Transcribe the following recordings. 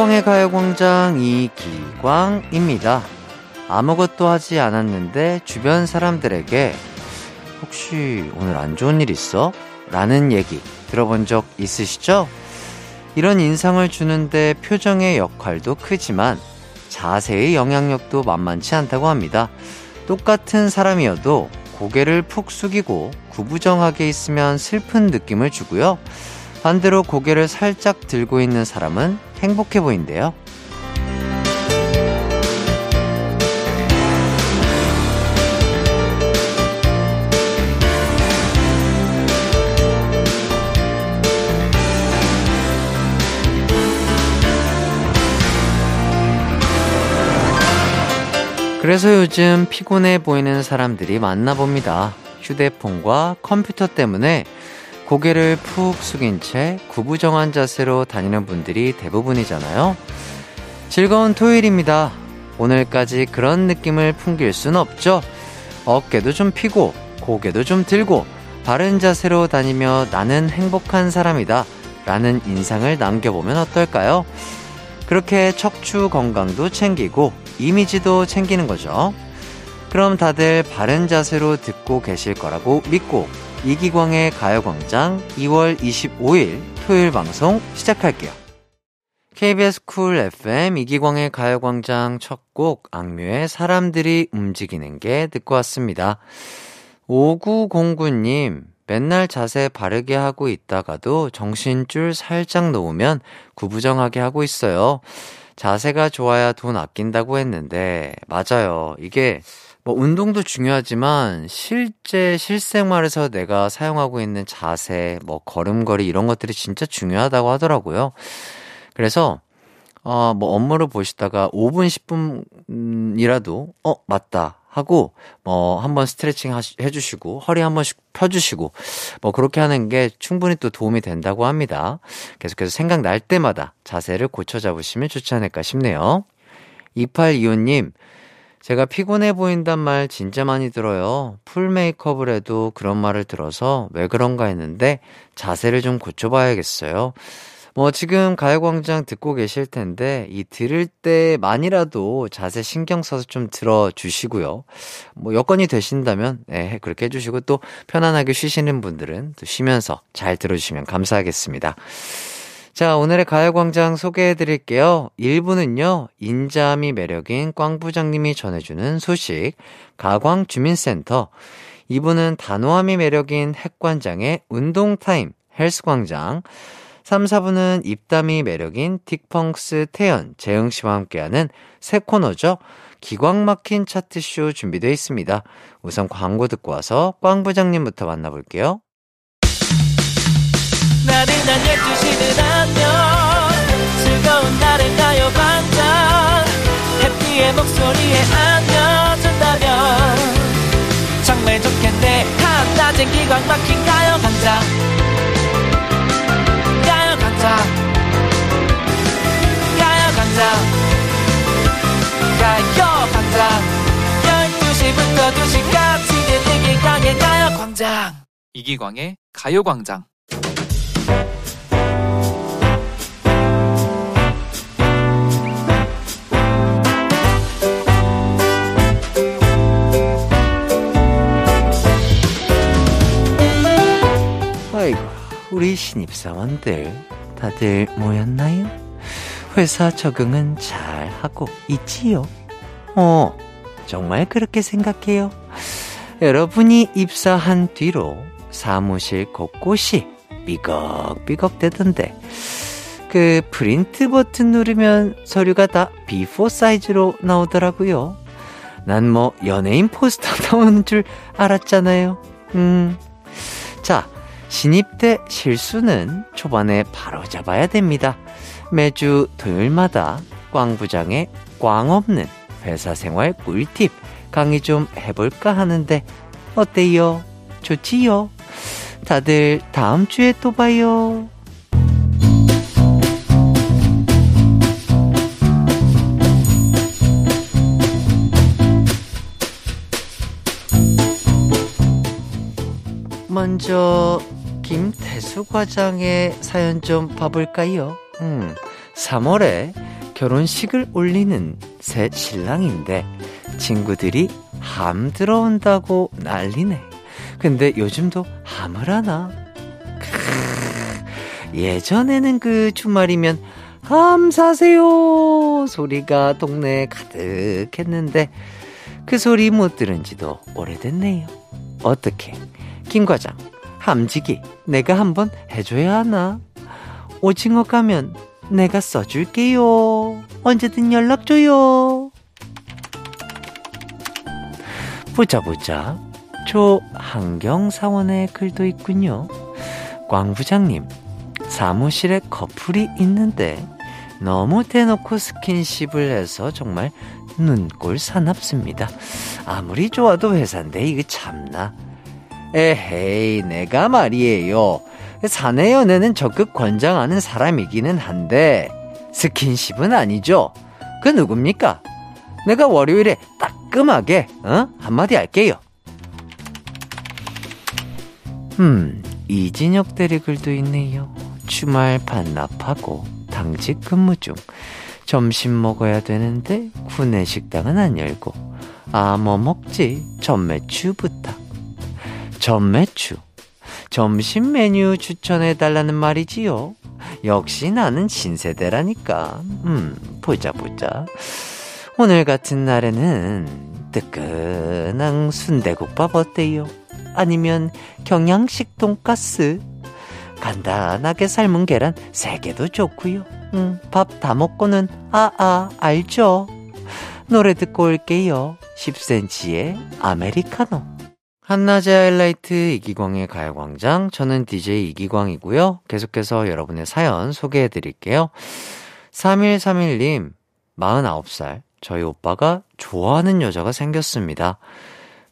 이기광의 가요광장 이기광입니다. 아무것도 하지 않았는데 주변 사람들에게 혹시 오늘 안 좋은 일 있어? 라는 얘기 들어본 적 있으시죠? 이런 인상을 주는데 표정의 역할도 크지만 자세의 영향력도 만만치 않다고 합니다. 똑같은 사람이어도 고개를 푹 숙이고 구부정하게 있으면 슬픈 느낌을 주고요. 반대로 고개를 살짝 들고 있는 사람은 행복해 보인대요. 그래서 요즘 피곤해 보이는 사람들이 많나 봅니다. 휴대폰과 컴퓨터 때문에 고개를 푹 숙인 채 구부정한 자세로 다니는 분들이 대부분이잖아요. 즐거운 토요일입니다. 오늘까지 그런 느낌을 풍길 순 없죠. 어깨도 좀 피고, 고개도 좀 들고, 바른 자세로 다니며 나는 행복한 사람이다. 라는 인상을 남겨보면 어떨까요? 그렇게 척추 건강도 챙기고, 이미지도 챙기는 거죠. 그럼 다들 바른 자세로 듣고 계실 거라고 믿고 이기광의 가요광장 2월 25일 토요일 방송 시작할게요. KBS 쿨 FM 이기광의 가요광장 첫 곡 악뮤의 사람들이 움직이는 게 듣고 왔습니다. 5909님, 맨날 자세 바르게 하고 있다가도 정신줄 살짝 놓으면 구부정하게 하고 있어요. 자세가 좋아야 돈 아낀다고 했는데, 맞아요. 이게, 뭐, 운동도 중요하지만, 실제 실생활에서 내가 사용하고 있는 자세, 뭐, 걸음걸이 이런 것들이 진짜 중요하다고 하더라고요. 그래서, 어, 뭐, 업무를 보시다가 5분, 10분이라도, 어, 맞다. 하고 뭐 한번 스트레칭 해주시고 허리 한 번씩 펴주시고 뭐 그렇게 하는 게 충분히 또 도움이 된다고 합니다. 계속해서 생각 날 때마다 자세를 고쳐 잡으시면 좋지 않을까 싶네요. 2825님 제가 피곤해 보인단 말 진짜 많이 들어요. 풀 메이크업을 해도 그런 말을 들어서 왜 그런가 했는데 자세를 좀 고쳐봐야겠어요. 뭐 지금 가요광장 듣고 계실 텐데 이 들을 때만이라도 자세 신경 써서 좀 들어주시고요. 뭐 여건이 되신다면 네, 그렇게 해주시고 또 편안하게 쉬시는 분들은 또 쉬면서 잘 들어주시면 감사하겠습니다. 자, 오늘의 가요광장 소개해 드릴게요. 1부는요, 인자미 매력인 꽝 부장님이 전해주는 소식, 가광주민센터. 2부는 단호함이 매력인 핵관장의 운동타임, 헬스광장. 3, 4부는 입담이 매력인 틱펑스 태연, 재영 씨와 함께하는 새 코너죠. 기광 막힌 차트쇼 준비되어 있습니다. 우선 광고 듣고 와서 꽝 부장님부터 만나볼게요. 나른한 12시는 안녕. 즐거운 날을 가요 반짝. 해피의 목소리에 안겨준다면. 정말 좋겠네. 한낮엔 기광 막힌 가요 반짝. 가자 가요광장 가요광장 12시부터 2시까지 이기광의 가요광장. 이기광의 가요광장 우리 신입사원들 다들 모였나요? 회사 적응은 잘 하고 있지요? 어, 정말 그렇게 생각해요. 여러분이 입사한 뒤로 사무실 곳곳이 삐걱삐걱 대던데, 그 프린트 버튼 누르면 서류가 다 B4 사이즈로 나오더라고요. 난 뭐 연예인 포스터 나오는 줄 알았잖아요. 음. 자, 신입 때 실수는 초반에 바로 잡아야 됩니다. 매주 토요일마다 꽝 부장의 꽝 없는 회사 생활 꿀팁 강의 좀 해볼까 하는데 어때요? 좋지요? 다들 다음 주에 또 봐요. 먼저 김태수 과장의 사연 좀 봐볼까요? 음, 3월에 결혼식을 올리는 새 신랑인데 친구들이 함 들어온다고 난리네. 근데 요즘도 함을 하나? 예전에는 그 주말이면 함 사세요 소리가 동네에 가득했는데 그 소리 못 들은 지도 오래됐네요. 어떻게? 김 과장, 함지기 내가 한번 해줘야 하나? 오징어 가면 내가 써줄게요. 언제든 연락줘요. 보자 보자. 조한경사원의 글도 있군요. 광 부장님, 사무실에 커플이 있는데 너무 대놓고 스킨십을 해서 정말 눈꼴 사납습니다. 아무리 좋아도 회사인데 이거 참나. 에헤이, 내가 말이에요. 사내 연애는 적극 권장하는 사람이기는 한데 스킨십은 아니죠. 그 누굽니까? 내가 월요일에 따끔하게 어? 한마디 할게요. 음, 이진혁 대리 글도 있네요. 주말 반납하고 당직 근무 중. 점심 먹어야 되는데 구내 식당은 안 열고 아 뭐 먹지 전매추 부탁 전매추 점심 메뉴 추천해 달라는 말이지요 역시 나는 신세대라니까 음 보자 보자 오늘 같은 날에는 뜨끈한 순대국밥 어때요 아니면 경양식 돈가스 간단하게 삶은 계란 3개도 좋고요. 음, 밥 다 먹고는 아아 아, 알죠? 노래 듣고 올게요. 10cm의 아메리카노. 한낮의 하이라이트 이기광의 가요광장. 저는 DJ 이기광이고요. 계속해서 여러분의 사연 소개해 드릴게요. 3131님, 49살. 저희 오빠가 좋아하는 여자가 생겼습니다.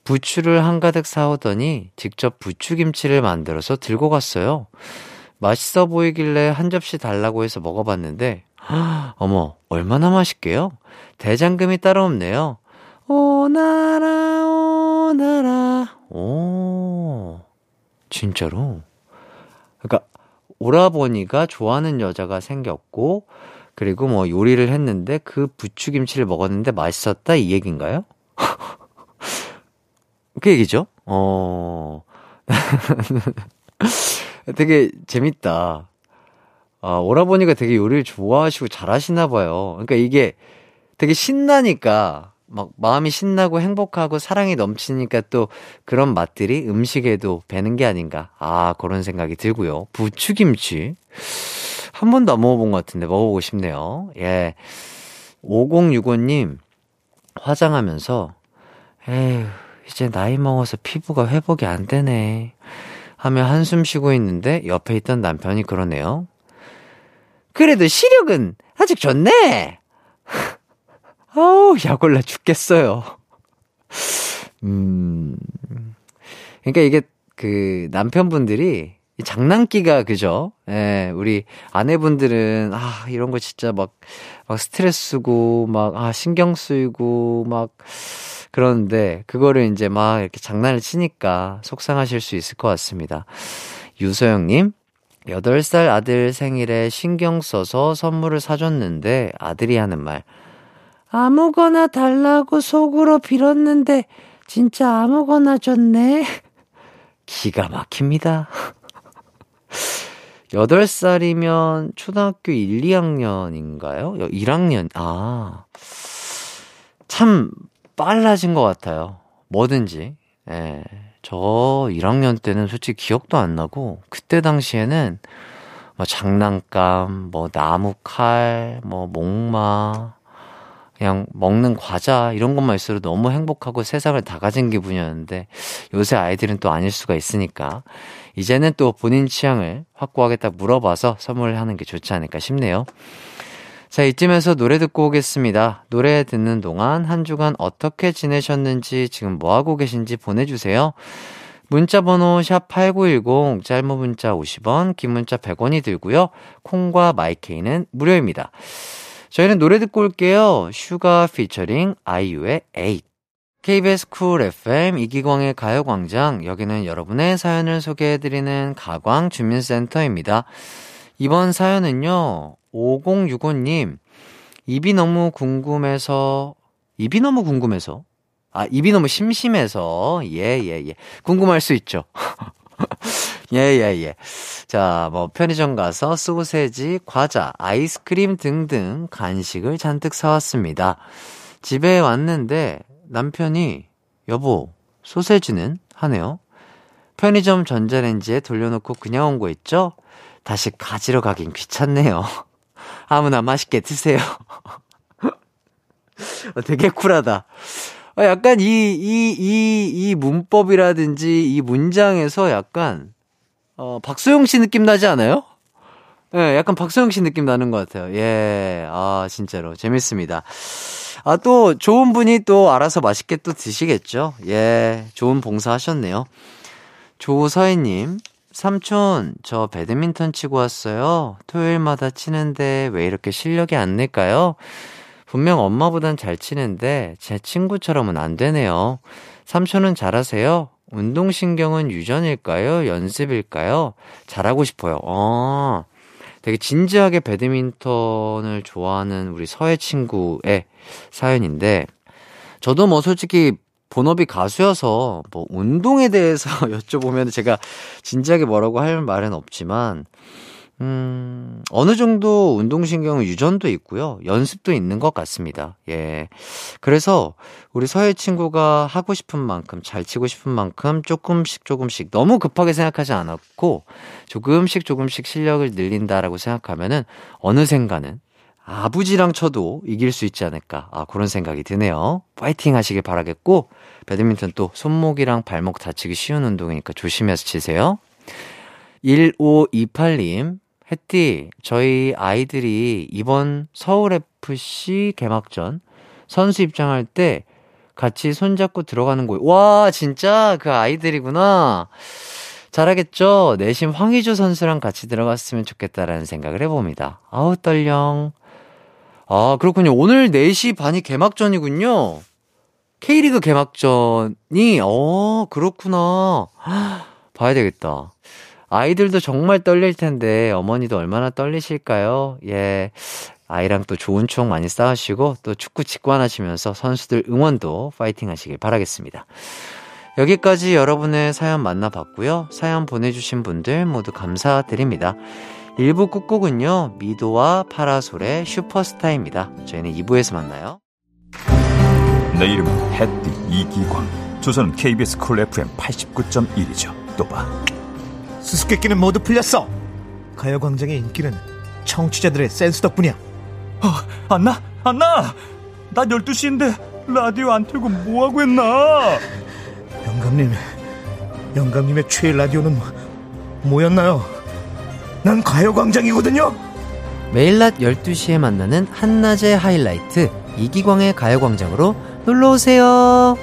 부추를 한가득 사오더니 직접 부추김치를 만들어서 들고 갔어요. 맛있어 보이길래 한 접시 달라고 해서 먹어봤는데, 어머, 얼마나 맛있게요? 대장금이 따로 없네요. 오나라, 오나라. 오, 진짜로? 그러니까, 오라버니가 좋아하는 여자가 생겼고, 그리고 뭐 요리를 했는데 그 부추김치를 먹었는데 맛있었다 이 얘기인가요? 그 얘기죠? 어. 되게 재밌다. 아, 오라버니가 되게 요리를 좋아하시고 잘하시나 봐요. 그러니까 이게 되게 신나니까 막 마음이 신나고 행복하고 사랑이 넘치니까 또 그런 맛들이 음식에도 배는 게 아닌가. 아, 그런 생각이 들고요. 부추김치. 한 번도 안 먹어본 것 같은데 먹어보고 싶네요. 예. 5065님, 화장하면서, 에휴, 이제 나이 먹어서 피부가 회복이 안 되네. 하며 한숨 쉬고 있는데 옆에 있던 남편이 그러네요. 그래도 시력은 아직 좋네! 아우, 약올라 죽겠어요. 음. 그러니까 이게 그 남편분들이 장난기가 그죠? 예, 우리 아내분들은 아, 이런 거 진짜 막, 막 스트레스고, 막, 아, 신경 쓰이고, 막, 그런데 그거를 이제 막 이렇게 장난을 치니까 속상하실 수 있을 것 같습니다. 유소영 님, 8살 아들 생일에 신경 써서 선물을 사줬는데 아들이 하는 말. 아무거나 달라고 속으로 빌었는데 진짜 아무거나 줬네. 기가 막힙니다. 8살이면 초등학교 1, 2학년인가요? 1학년, 아. 참 빨라진 것 같아요. 뭐든지. 예. 저 1학년 때는 솔직히 기억도 안 나고, 그때 당시에는 뭐 장난감, 뭐 나무 칼, 뭐 목마, 그냥 먹는 과자, 이런 것만 있어도 너무 행복하고 세상을 다 가진 기분이었는데, 요새 아이들은 또 아닐 수가 있으니까, 이제는 또 본인 취향을 확고하게 딱 물어봐서 선물을 하는 게 좋지 않을까 싶네요. 자, 이쯤에서 노래 듣고 오겠습니다. 노래 듣는 동안 한 주간 어떻게 지내셨는지, 지금 뭐하고 계신지 보내주세요. 문자 번호 샵8910, 짧은 문자 50원, 긴 문자 100원이 들고요. 콩과 my K는 무료입니다. 저희는 노래 듣고 올게요. 슈가 피처링 아이유의 8. KBS 쿨 FM 이기광의 가요광장. 여기는 여러분의 사연을 소개해드리는 가광 주민센터입니다. 이번 사연은요, 5065님, 입이 너무 궁금해서, 입이 너무 궁금해서? 아, 입이 너무 심심해서, 예, 예, 예. 궁금할 수 있죠. 예, 예, 예. 자, 뭐, 편의점 가서 소세지, 과자, 아이스크림 등등 간식을 잔뜩 사왔습니다. 집에 왔는데 남편이, 여보, 소세지는? 하네요. 편의점 전자레인지에 돌려놓고 그냥 온 거 있죠? 다시 가지러 가긴 귀찮네요. 아무나 맛있게 드세요. 어, 되게 쿨하다. 어, 약간 이, 이, 이, 이 문법이라든지 이 문장에서 약간, 어, 박소영 씨 느낌 나지 않아요? 예, 네, 약간 박소영 씨 느낌 나는 것 같아요. 예, 아, 진짜로. 재밌습니다. 아, 또, 좋은 분이 또 알아서 맛있게 또 드시겠죠? 예, 좋은 봉사 하셨네요. 조서희님, 삼촌, 저 배드민턴 치고 왔어요. 토요일마다 치는데 왜 이렇게 실력이 안 늘까요? 분명 엄마보단 잘 치는데 제 친구처럼은 안 되네요. 삼촌은 잘하세요? 운동신경은 유전일까요? 연습일까요? 잘하고 싶어요. 어, 되게 진지하게 배드민턴을 좋아하는 우리 서해 친구의 사연인데, 저도 뭐 솔직히 본업이 가수여서 뭐 운동에 대해서 여쭤보면 제가 진지하게 뭐라고 할 말은 없지만, 음, 어느 정도 운동신경 유전도 있고요. 연습도 있는 것 같습니다. 예. 그래서 우리 서해 친구가 하고 싶은 만큼, 잘 치고 싶은 만큼 조금씩 조금씩 너무 급하게 생각하지 않았고, 조금씩 조금씩 실력을 늘린다라고 생각하면은 어느샌가는 아버지랑 쳐도 이길 수 있지 않을까. 아, 그런 생각이 드네요. 파이팅 하시길 바라겠고, 배드민턴 또 손목이랑 발목 다치기 쉬운 운동이니까 조심해서 치세요. 1528님, 햇띠, 저희 아이들이 이번 서울FC 개막전 선수 입장할 때 같이 손잡고 들어가는 거예요. 와, 진짜 그 아이들이구나. 잘하겠죠? 내심 황희조 선수랑 같이 들어갔으면 좋겠다라는 생각을 해봅니다. 아우, 떨령. 아, 그렇군요. 오늘 4시 반이 개막전이군요. K리그 개막전이, 어, 그렇구나. 봐야 되겠다. 아이들도 정말 떨릴 텐데 어머니도 얼마나 떨리실까요? 예. 아이랑 또 좋은 추억 많이 쌓으시고 또 축구 직관하시면서 선수들 응원도 파이팅 하시길 바라겠습니다. 여기까지 여러분의 사연 만나봤고요. 사연 보내주신 분들 모두 감사드립니다. 1부 끝곡은요, 미도와 파라솔의 슈퍼스타입니다. 저희는 2부에서 만나요. 내 이름은 햇띠 이기광. 주소는 KBS 쿨 FM 89.1이죠. 또 봐. 수수께끼는 모두 풀렸어. 가요광장의 인기는 청취자들의 센스 덕분이야. 어, 안나? 안나! 나 12시인데 라디오 안 틀고 뭐하고 했나? 영감님, 영감님의 최애 라디오는 뭐였나요? 난 가요광장이거든요. 매일 낮 12시에 만나는 한낮의 하이라이트 이기광의 가요광장으로 놀러오세요.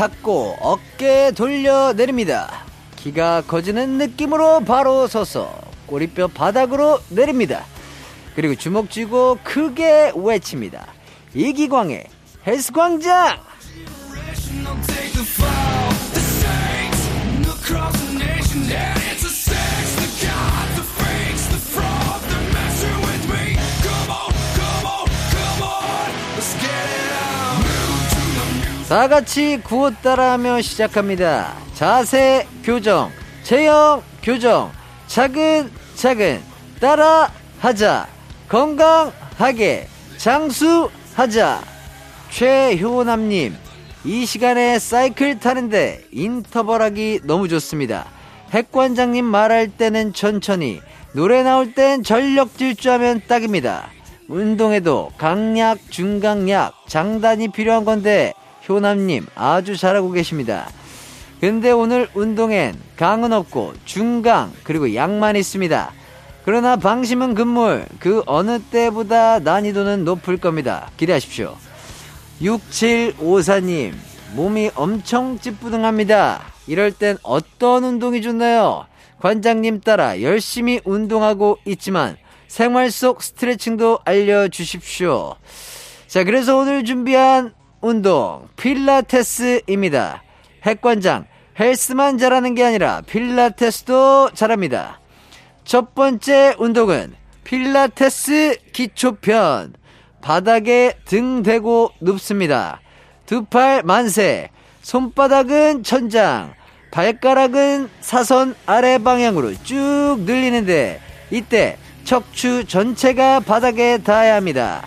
닫고 어깨 돌려 내립니다. 키가 커지는 느낌으로 바로 서서 꼬리뼈 바닥으로 내립니다. 그리고 주먹 쥐고 크게 외칩니다. 이기광의 헬스광장! 다 같이 구호 따라하며 시작합니다. 자세 교정, 체형 교정, 차근차근 따라 하자. 건강하게 장수하자. 최효남님, 이 시간에 사이클 타는데 인터벌 하기 너무 좋습니다. 핵관장님 말할 때는 천천히, 노래 나올 땐 전력 질주하면 딱입니다. 운동에도 강약, 중강약, 장단이 필요한 건데, 효남님 아주 잘하고 계십니다. 근데 오늘 운동엔 강은 없고 중강, 그리고 약만 있습니다. 그러나 방심은 금물, 그 어느 때보다 난이도는 높을 겁니다. 기대하십시오. 6754님, 몸이 엄청 찌뿌둥합니다. 이럴 땐 어떤 운동이 좋나요? 관장님 따라 열심히 운동하고 있지만 생활 속 스트레칭도 알려주십시오. 자, 그래서 오늘 준비한 운동, 필라테스입니다. 핵관장, 헬스만 잘하는 게 아니라 필라테스도 잘합니다. 첫 번째 운동은 필라테스 기초편. 바닥에 등 대고 눕습니다. 두 팔 만세, 손바닥은 천장, 발가락은 사선 아래 방향으로 쭉 늘리는데 이때 척추 전체가 바닥에 닿아야 합니다.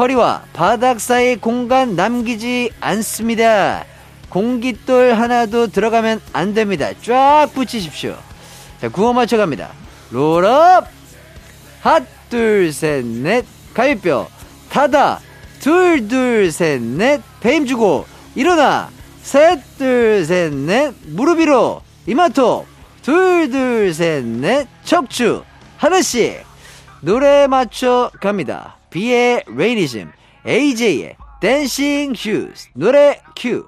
허리와 바닥 사이 공간 남기지 않습니다. 공깃돌 하나도 들어가면 안 됩니다. 쫙 붙이십시오. 자, 구호 맞춰갑니다. Roll up! 핫, 둘, 셋, 넷, 갈비뼈. 닫아. 둘, 둘, 셋, 넷, 배 힘 주고. 일어나. 셋, 둘, 셋, 넷, 무릎 위로. 이마 톡. 둘, 둘, 셋, 넷, 척추. 하나씩. 노래 맞춰 갑니다. 비의 Rainism, AJ의 Dancing Shoes. 노래 큐.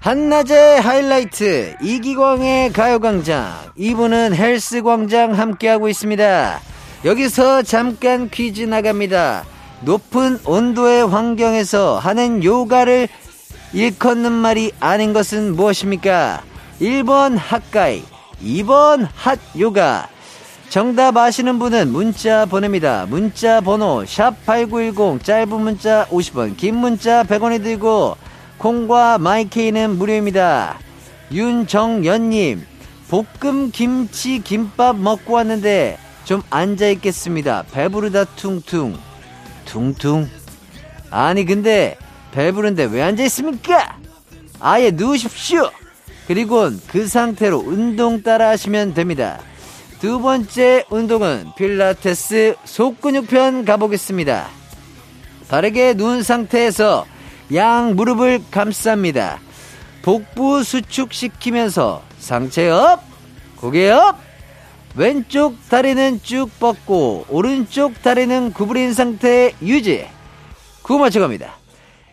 한낮의 하이라이트 이기광의 가요광장. 2부는 헬스광장 함께하고 있습니다. 여기서 잠깐 퀴즈 나갑니다. 높은 온도의 환경에서 하는 요가를 일컫는 말이 아닌 것은 무엇입니까 1번 핫가이 2번 핫요가 정답 아시는 분은 문자 보냅니다. 문자 번호 샵8910 짧은 문자 50원 긴 문자 100원이 들고 콩과 마이케이는 무료입니다. 윤정연님 볶음 김치 김밥 먹고 왔는데 좀 앉아 있겠습니다. 배부르다 퉁퉁 퉁퉁 아니 근데 배부른데 왜 앉아 있습니까? 아예 누우십시오. 그리고 그 상태로 운동 따라 하시면 됩니다. 두 번째 운동은 필라테스 속근육편 가보겠습니다. 바르게 누운 상태에서 양 무릎을 감쌉니다. 복부 수축시키면서 상체 up, 고개 up, 왼쪽 다리는 쭉 뻗고 오른쪽 다리는 구부린 상태 유지. 구호 맞춰갑니다.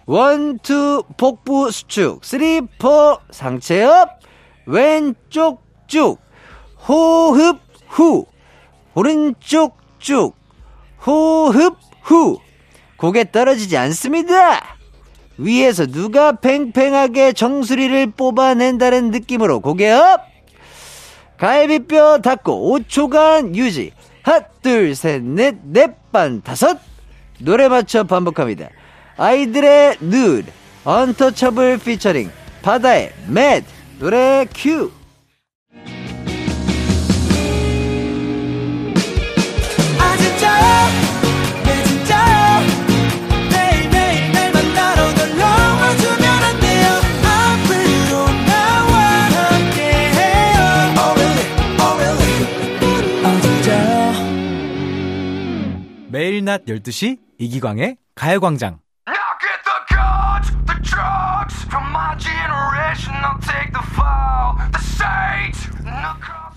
One, two, 복부 수축. Three, four, 상체 up. 왼쪽 쭉. 호흡 후. 오른쪽 쭉. 호흡 후. 고개 떨어지지 않습니다. 위에서 누가 팽팽하게 정수리를 뽑아낸다는 느낌으로 고개 up. 갈비뼈 닫고 5초간 유지. 하나, 둘, 셋, 넷, 넷, 반, 다섯. 노래 맞춰 반복합니다. 아이들의 누드, 언터처블 피처링, 바다의 MAD, 노래 큐. 아 진짜요 네 진짜요 매일매일 날 만나러 놀러와 주면 안 돼요. 앞으로 나와 함께해요. Oh really? Oh really? 아 진짜요 매일 낮 12시 이기광의 가요광장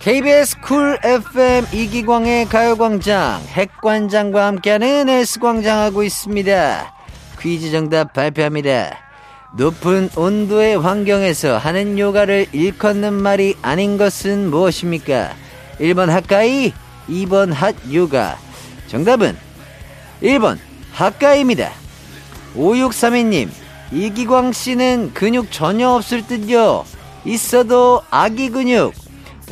KBS 쿨 FM 이기광의 가요광장 핵관장과 함께하는 S광장 하고 있습니다. 퀴즈 정답 발표합니다. 높은 온도의 환경에서 하는 요가를 일컫는 말이 아닌 것은 무엇입니까? 1번 핫가이, 2번 핫 요가. 정답은 1번 핫가이입니다. 5632님, 이기광 씨는 근육 전혀 없을 듯요. 있어도 아기 근육.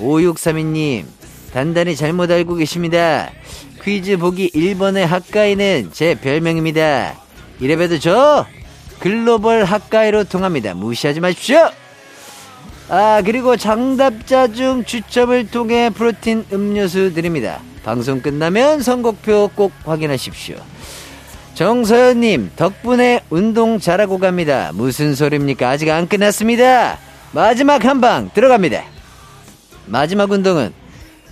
5632님, 단단히 잘못 알고 계십니다. 퀴즈 보기 1번의 핫가이는 제 별명입니다. 이래봬도 저 글로벌 핫가이로 통합니다. 무시하지 마십시오. 아, 그리고 정답자 중 추첨을 통해 프로틴 음료수 드립니다. 방송 끝나면 선곡표 꼭 확인하십시오. 정서연님, 덕분에 운동 잘하고 갑니다. 무슨 소리입니까? 아직 안 끝났습니다. 마지막 한 방 들어갑니다. 마지막 운동은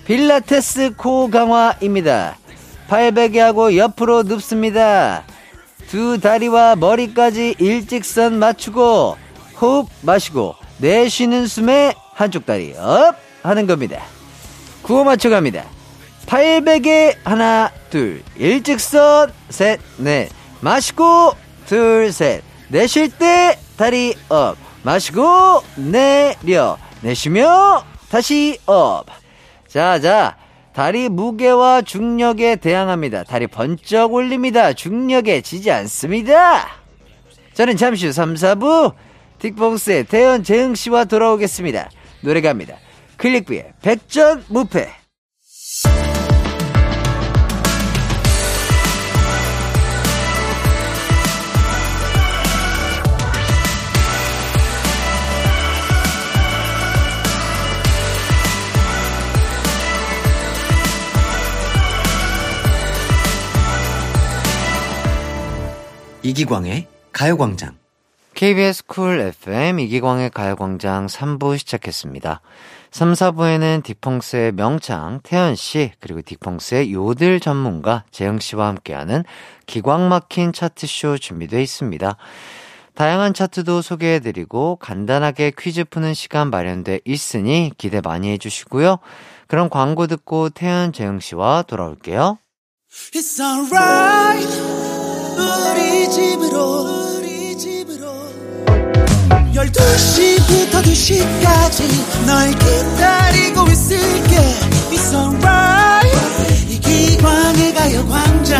필라테스 코어 강화입니다. 팔베개 하고 옆으로 눕습니다. 두 다리와 머리까지 일직선 맞추고 호흡 마시고 내쉬는 숨에 한쪽 다리 up 하는 겁니다. 구호 맞춰 갑니다. 팔베개 하나 둘 일직선 셋 넷 마시고 둘 셋 내쉴 때 다리 up 마시고 내려 내쉬며 다시 up. 자 자 다리 무게와 중력에 대항합니다. 다리 번쩍 올립니다. 중력에 지지 않습니다. 저는 잠시 후 3, 4부 틱봉스의 태연 재흥씨와 돌아오겠습니다. 노래 갑니다. 클릭비의 백전 무패 이기광의 가요광장. KBS 쿨 FM 이기광의 가요광장 3부 시작했습니다. 3, 4부에는 딕펑스의 명창 태연씨 그리고 딕펑스의 요들 전문가 재영씨와 함께하는 기광 막힌 차트쇼 준비되어 있습니다. 다양한 차트도 소개해드리고 간단하게 퀴즈 푸는 시간 마련돼 있으니 기대 많이 해주시고요. 그럼 광고 듣고 태연 재영씨와 돌아올게요. It's alright 우리 집으로. 우리 집으로 12시부터 2시까지 널 기다리고 있을게. It's alright 이 기광의 가요 광장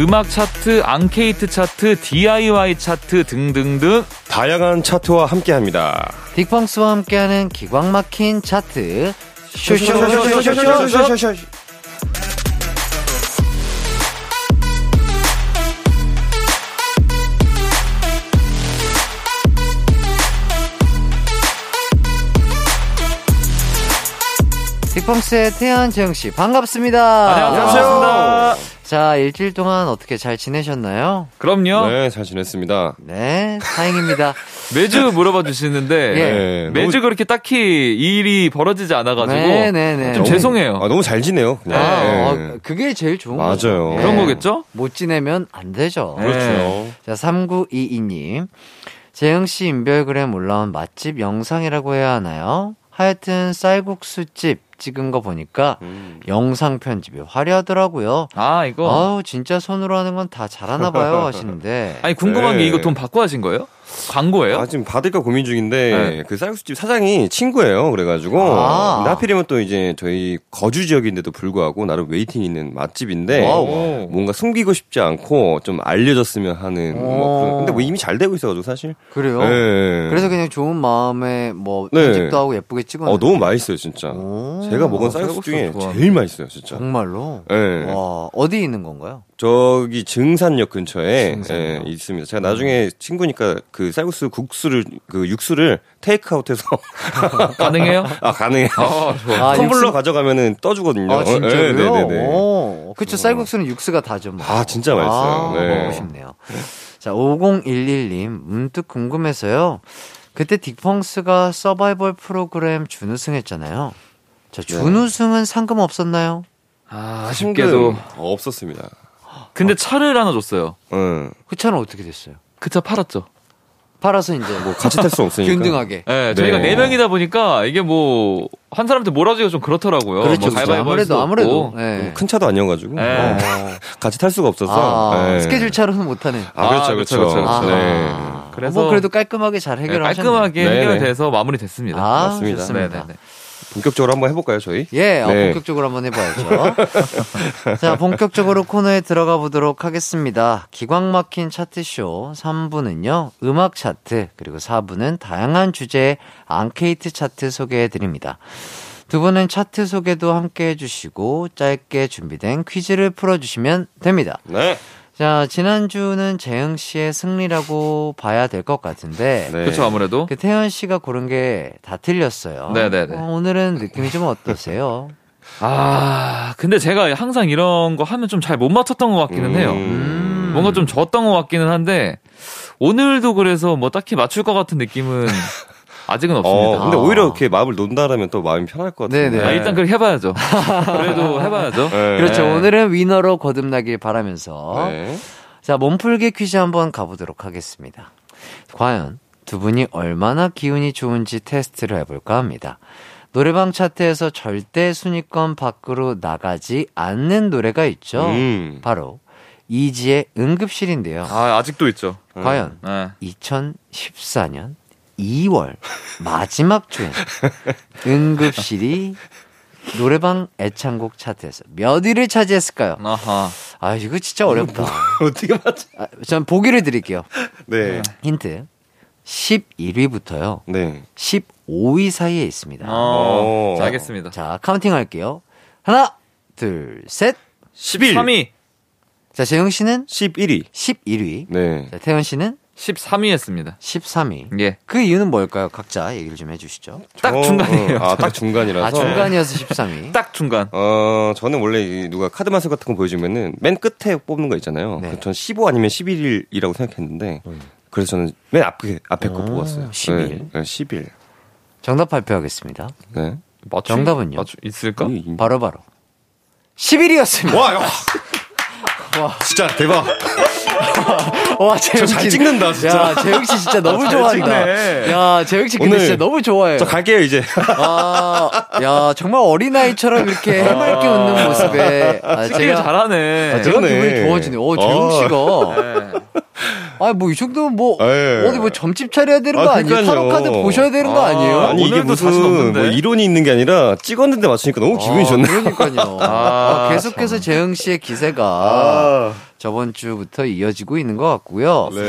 음악 차트, 앙케이트 차트, DIY 차트 등등등 다양한 차트와 함께합니다. 딕펑스와 함께하는 기광 막힌 차트 쇼쇼쇼쇼쇼쇼쇼 딕펑스의 태연 재영 씨 반갑습니다. 안녕하세요. 자 일주일 동안 어떻게 잘 지내셨나요? 그럼요. 네, 잘 지냈습니다. 네 다행입니다. 매주 물어봐 주시는데 예. 네, 매주 너무, 그렇게 딱히 일이 벌어지지 않아가지고 네네네. 좀 죄송해요. 아, 너무 잘 지내요. 그냥. 아, 네. 어, 그게 제일 좋은 맞아요. 거죠. 그런 거겠죠? 못 지내면 안 되죠. 네. 그렇죠. 자, 3922님. 재영 씨 인별그램 올라온 맛집 영상이라고 해야 하나요? 하여튼 쌀국수집 찍은 거 보니까 음. 영상 편집이 화려하더라고요. 아 이거 아우, 진짜 손으로 하는 건 다 잘하나 봐요 하시는데. 아니 궁금한 네. 게 이거 돈 받고 하신 거예요? 광고예요? 아, 지금 받을까 고민 중인데, 네. 그 쌀국수집 사장이 친구예요. 그래가지고, 아. 근데 하필이면 또 이제 저희 거주 지역인데도 불구하고 나름 waiting 있는 맛집인데, wow. 뭔가 숨기고 싶지 않고 좀 알려졌으면 하는, 뭐 그런- 근데 뭐 이미 잘 되고 있어가지고 사실. 그래요? 네. 그래서 그냥 좋은 마음에 뭐 네. 편집도 하고 예쁘게 찍어 어, 너무 맛있어요, 진짜. 오. 제가 먹은 아, 쌀국수 중에. 제일 맛있어요, 진짜. 정말로? 네. 와, 어디 있는 건가요? 저기 증산역 근처에 증산역. 예, 있습니다. 제가 나중에 친구니까 그 쌀국수 국수를 그 육수를 테이크아웃해서 가능해요? 아 가능해요. 어, 좋아. 아, 텀블러 육수- 가져가면은 떠주거든요. 아, 진짜요? 예, 네네네. 오, 그쵸, 쌀국수는 육수가 다죠, 뭐. 아, 진짜 맛있어요. 아, 네. 먹고 싶네요. 자, 5011님, 문득 궁금해서요. 그때 딕펑스가 서바이벌 프로그램 준우승 했잖아요. 자, 준우승은 상금 없었나요? 아, 아쉽게도. 없었습니다. 근데 차를 하나 줬어요. 응. 그 차는 어떻게 됐어요? 그 차 팔았죠. 팔아서 이제 뭐 같이 탈 수 없으니까. 균등하게. 네, 저희가 네. 네 명이다 보니까 이게 뭐 한 사람한테 몰아주기가 좀 그렇더라고요. 그렇죠, 뭐 그렇죠. 아무래도, 아무래도. 네. 큰 차도 아니어가지고 네. 어, 같이 탈 수가 없어서. 아, 네. 스케줄 차로는 못하는. 아, 그렇죠, 아, 그렇죠. 그렇죠, 그렇죠. 아, 네. 그래서 뭐 그래도 깔끔하게 잘 네, 해결하셨네요. 깔끔하게 네네. 해결돼서 마무리됐습니다. 아, 맞습니다. 좋습니다. 네네네. 본격적으로 한번 해볼까요, 저희? 예, 어, 네. 본격적으로 한번 해봐야죠. 자, 본격적으로 코너에 들어가 보도록 하겠습니다. 기광 막힌 차트쇼 3부는요, 음악 차트, 그리고 4부는 다양한 주제의 앙케이트 차트 소개해 드립니다. 두 분은 차트 소개도 함께 해주시고, 짧게 준비된 퀴즈를 풀어주시면 됩니다. 네. 자, 지난주는 재흥 씨의 승리라고 봐야 될 것 같은데. 네. 그렇죠 아무래도. 그 태연 씨가 고른 게 다 틀렸어요. 네 네 네. 어, 오늘은 느낌이 좀 어떠세요? 아 근데 제가 항상 이런 거 하면 좀 잘 못 맞췄던 것 같기는 해요. 음. 뭔가 좀 졌던 것 같기는 한데 오늘도 그래서 뭐 딱히 맞출 것 같은 느낌은 아직은 어, 없습니다. 근데 아. 오히려 이렇게 마음을 논다라면 또 마음이 편할 것 같아요. 네네. 아, 일단 그렇게 해봐야죠. 그래도 해봐야죠. 네. 그렇죠. 네. 오늘은 위너로 거듭나길 바라면서. 네. 자, 몸풀기 퀴즈 한번 가보도록 하겠습니다. 과연 두 분이 얼마나 기운이 좋은지 테스트를 해볼까 합니다. 노래방 차트에서 절대 순위권 밖으로 나가지 않는 노래가 있죠. 음. 바로 이지의 응급실인데요. 아 아직도 있죠. 과연 네. 2014년 2월 마지막 주엔 응급실이 노래방 애창곡 차트에서 몇 위를 차지했을까요? 아하. 아 이거 진짜 어렵다. 어떻게 맞지? 아, 전 보기를 드릴게요. 네. 힌트. 11위부터요. 네. 15위 사이에 있습니다. 어, 어. 자, 알겠습니다. 자, counting 할게요. 하나, 둘, 셋. 11. 3위, 자, 재영 씨는 11위. 11위. 네. 자, 태현 씨는 13위 했습니다. 13위. 예. 그 이유는 뭘까요? 각자 얘기를 좀 해주시죠. 딱 저- 중간이에요. 어, 아, 딱 중간이라서. 아, 중간이어서 13위. 딱 중간. 어, 저는 원래 이 누가 카드 마술 같은 거 보여주면은 맨 끝에 뽑는 거 있잖아요. 네. 전 15 아니면 11이라고 생각했는데 그래서 저는 맨 앞에 앞에 거 오, 뽑았어요. 11. 네, 네, 11. 정답 발표하겠습니다. 네. 맞추, 정답은요? 맞추, 있을까? 이- 바로 바로. 11위였습니다. 와, 야. 진짜 대박. 와, 재영 잘 씨. 찍는다, 진짜. 야, 재영 씨 진짜 너무 잘 좋아한다. 찍네. 야, 재영 씨 근데 오늘 진짜 너무 좋아해요. 저 갈게요, 이제. 아, 야, 정말 어린아이처럼 이렇게 해맑게 웃는 모습에. 아, 찍기를 잘하네. 아, 제가. 기분이 좋아지네요. 어, 재영 씨가. 네. 아, 뭐, 이 정도면 뭐, 예. 어디 뭐 점집 차려야 되는 거 아, 아니에요? 그러니까요. 타로카드 보셔야 되는 거 아, 아니에요? 아니, 이게 무슨? 뭐 이론이 있는 게 아니라 찍었는데 맞추니까 너무 기분이 아, 좋네. 그러니까요. 아, 아, 계속해서 재영 씨의 기세가 아, 저번 주부터 이어지고 있는 것 같고요. 네.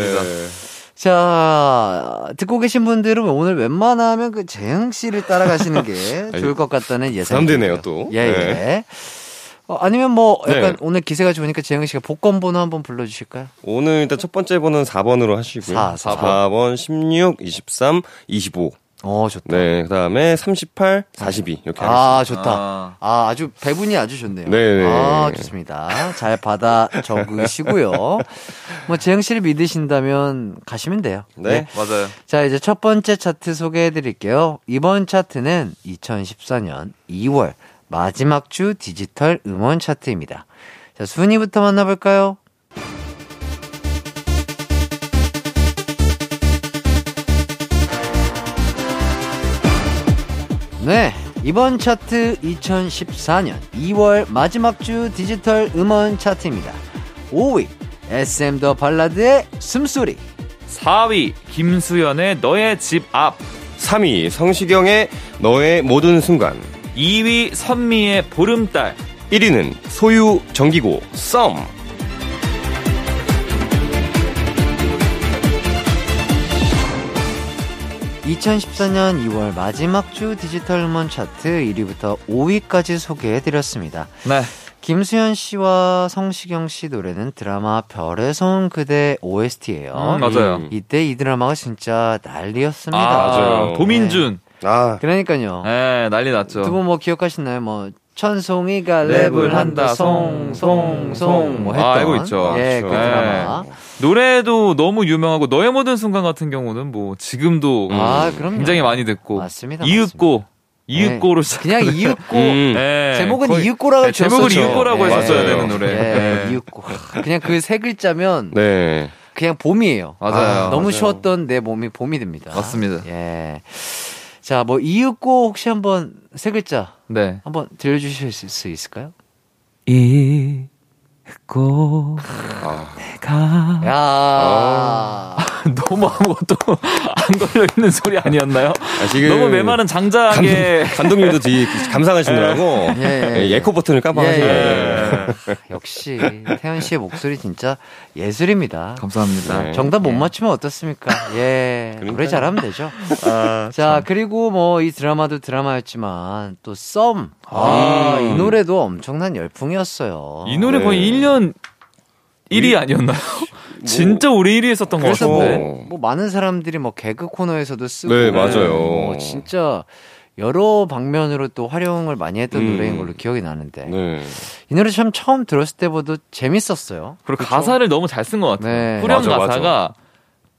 자, 듣고 계신 분들은 오늘 웬만하면 그 재흥 씨를 따라가시는 게 좋을 것 같다는 예상이 들고요. 또. 예, 예. 네. 어, 아니면 뭐 약간 네. 오늘 기세가 좋으니까 재흥 씨가 복권 번호 한번 불러 주실까요? 오늘 일단 첫 번째 번호는 4번으로 하시고요. 사, 사. 4번, 16, 23, 25. 어, 좋다. 네, 그 다음에 38, 42. 이렇게 아, 하겠습니다. 좋다. 아. 아, 아주 배분이 아주 좋네요. 네네. 아, 좋습니다. 잘 받아 적으시고요. 뭐 재흥 씨를 믿으신다면 가시면 돼요. 네. 맞아요. 자, 이제 첫 번째 차트 소개해 드릴게요. 이번 차트는 2014년 2월 마지막 주 디지털 음원 차트입니다. 자, 순위부터 만나볼까요? 네. 이번 차트 2014년 2월 마지막 주 디지털 음원 차트입니다. 5위 SM 더 발라드의 숨소리 4위, 김수현의 너의 집 앞. 3위, 성시경의 너의 모든 순간. 2위, 선미의 보름달. 1위는 소유 정기고, 썸. 2014년 2월 마지막 주 디지털 음원 차트 1위부터 5위까지 소개해드렸습니다. 네. 김수현 씨와 성시경 씨 노래는 드라마 별의 손 그대 OST예요. 음, 맞아요. 음. 이때 이 드라마가 진짜 난리였습니다. 아, 맞아요. 도민준. 아, 그러니까요. 네, 난리 났죠. 두 분 뭐 기억하시나요? 뭐 천송이가 랩을 한다 송송송 뭐 했던 아, 알고 있죠. 예, 그 그렇죠. 드라마. 노래도 너무 유명하고 너의 모든 순간 같은 경우는 뭐 지금도 아, 그럼요. 굉장히 많이 듣고 맞습니다, 이윽고 이윽고로 시작. 그냥 이윽고 음. 네, 제목은 거의- 이윽고라고 네, 제목을 지었었죠. 이윽고라고 네. 했었어야. 되는 노래. 네, 네. 이윽고. 그냥 그 세 글자면 네. 그냥 봄이에요. 맞아요. 너무 맞아요. 추웠던 내 몸이 봄이 됩니다. 맞습니다. 예. 자, 뭐 이윽고 혹시 한번 세 글자 네. 한번 들려주실 수 있을까요? 잊고 내가 야, 너무 아무것도 안 걸려 있는 소리 아니었나요? 아, 지금 너무 메마른 장작에 감독 님도 되게 감상하시느라고 예, 예. 예, 에코 버튼을 깜빡하시네요. 예, 예. 역시 태연 씨의 목소리 진짜 예술입니다. 감사합니다. 네. 정답 못 맞추면 어떻습니까? 예. 노래 그러니까요. 잘하면 되죠. 아, 자, 그리고 뭐 이 드라마도 드라마였지만 또 썸. 아, 이 노래도 엄청난 열풍이었어요. 이 노래 네. 거의 1년 1위 아니었나요? 진짜 오래 1위 했었던 것 그래서 같은데. 뭐, 뭐 많은 사람들이 뭐 개그 코너에서도 쓰고 네, 맞아요. 뭐 진짜 여러 방면으로 또 활용을 많이 했던 음. 노래인 걸로 기억이 나는데 네. 이 노래 참 처음 들었을 때보다 재밌었어요. 그리고 가사를 너무 잘 쓴 것 같아요. 네. 후렴 맞아, 가사가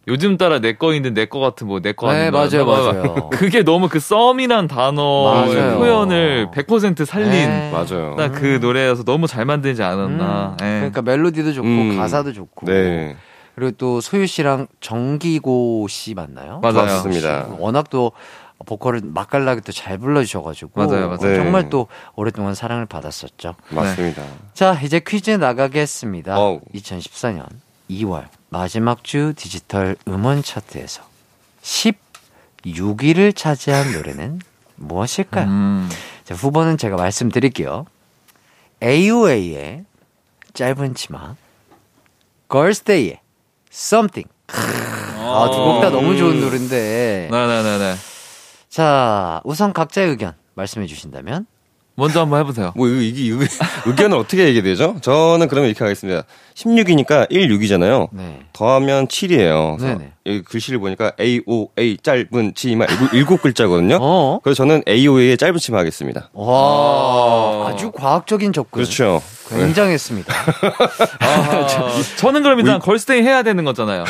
요즘 따라 내 거인데 내 거 같은 뭐 내 거 아닌 네, 거 맞아요, 뭐 맞아요. 그게 너무 그 썸이란 단어. 표현을 100% 살린 네. 맞아요. 딱그 노래여서 너무 잘 만들지 않았나. 음, 예. 그러니까 멜로디도 좋고 음. 가사도 좋고 네. 그리고 또 소유 씨랑 정기고 씨 맞나요? 맞아요. 맞습니다. 워낙 또 보컬을 맛깔나게 또 잘 불러주셔가지고 맞아요, 맞아요. 네. 정말 또 오랫동안 사랑을 받았었죠. 맞습니다. 자 이제 퀴즈 나가겠습니다. 어우. 2014년 2월 마지막 주 디지털 음원 차트에서 16위를 차지한 노래는 무엇일까요? 음. 자, 후보는 제가 말씀드릴게요. AOA의 짧은 치마, 걸스데이의 Something. 아, 두 곡 다 너무 좋은 노래인데. 네네네네. 자, 우선 각자의 의견 말씀해 주신다면? 먼저 한번 해보세요. 뭐 이게 이게 의견을 어떻게 얘기해야 되죠? 저는 그러면 이렇게 하겠습니다. 16이니까 1, 6이잖아요. 네. 더하면 7이에요. 네네. 여기 글씨를 보니까 A O A 짧은 치마 일곱, 일곱 글자거든요. 어? 그래서 저는 A O A의 짧은 치마 하겠습니다. 와, 아주 과학적인 접근. 그렇죠. 굉장했습니다. 아, 저 는 그럼 일단 걸스데이 해야 되는 거잖아요.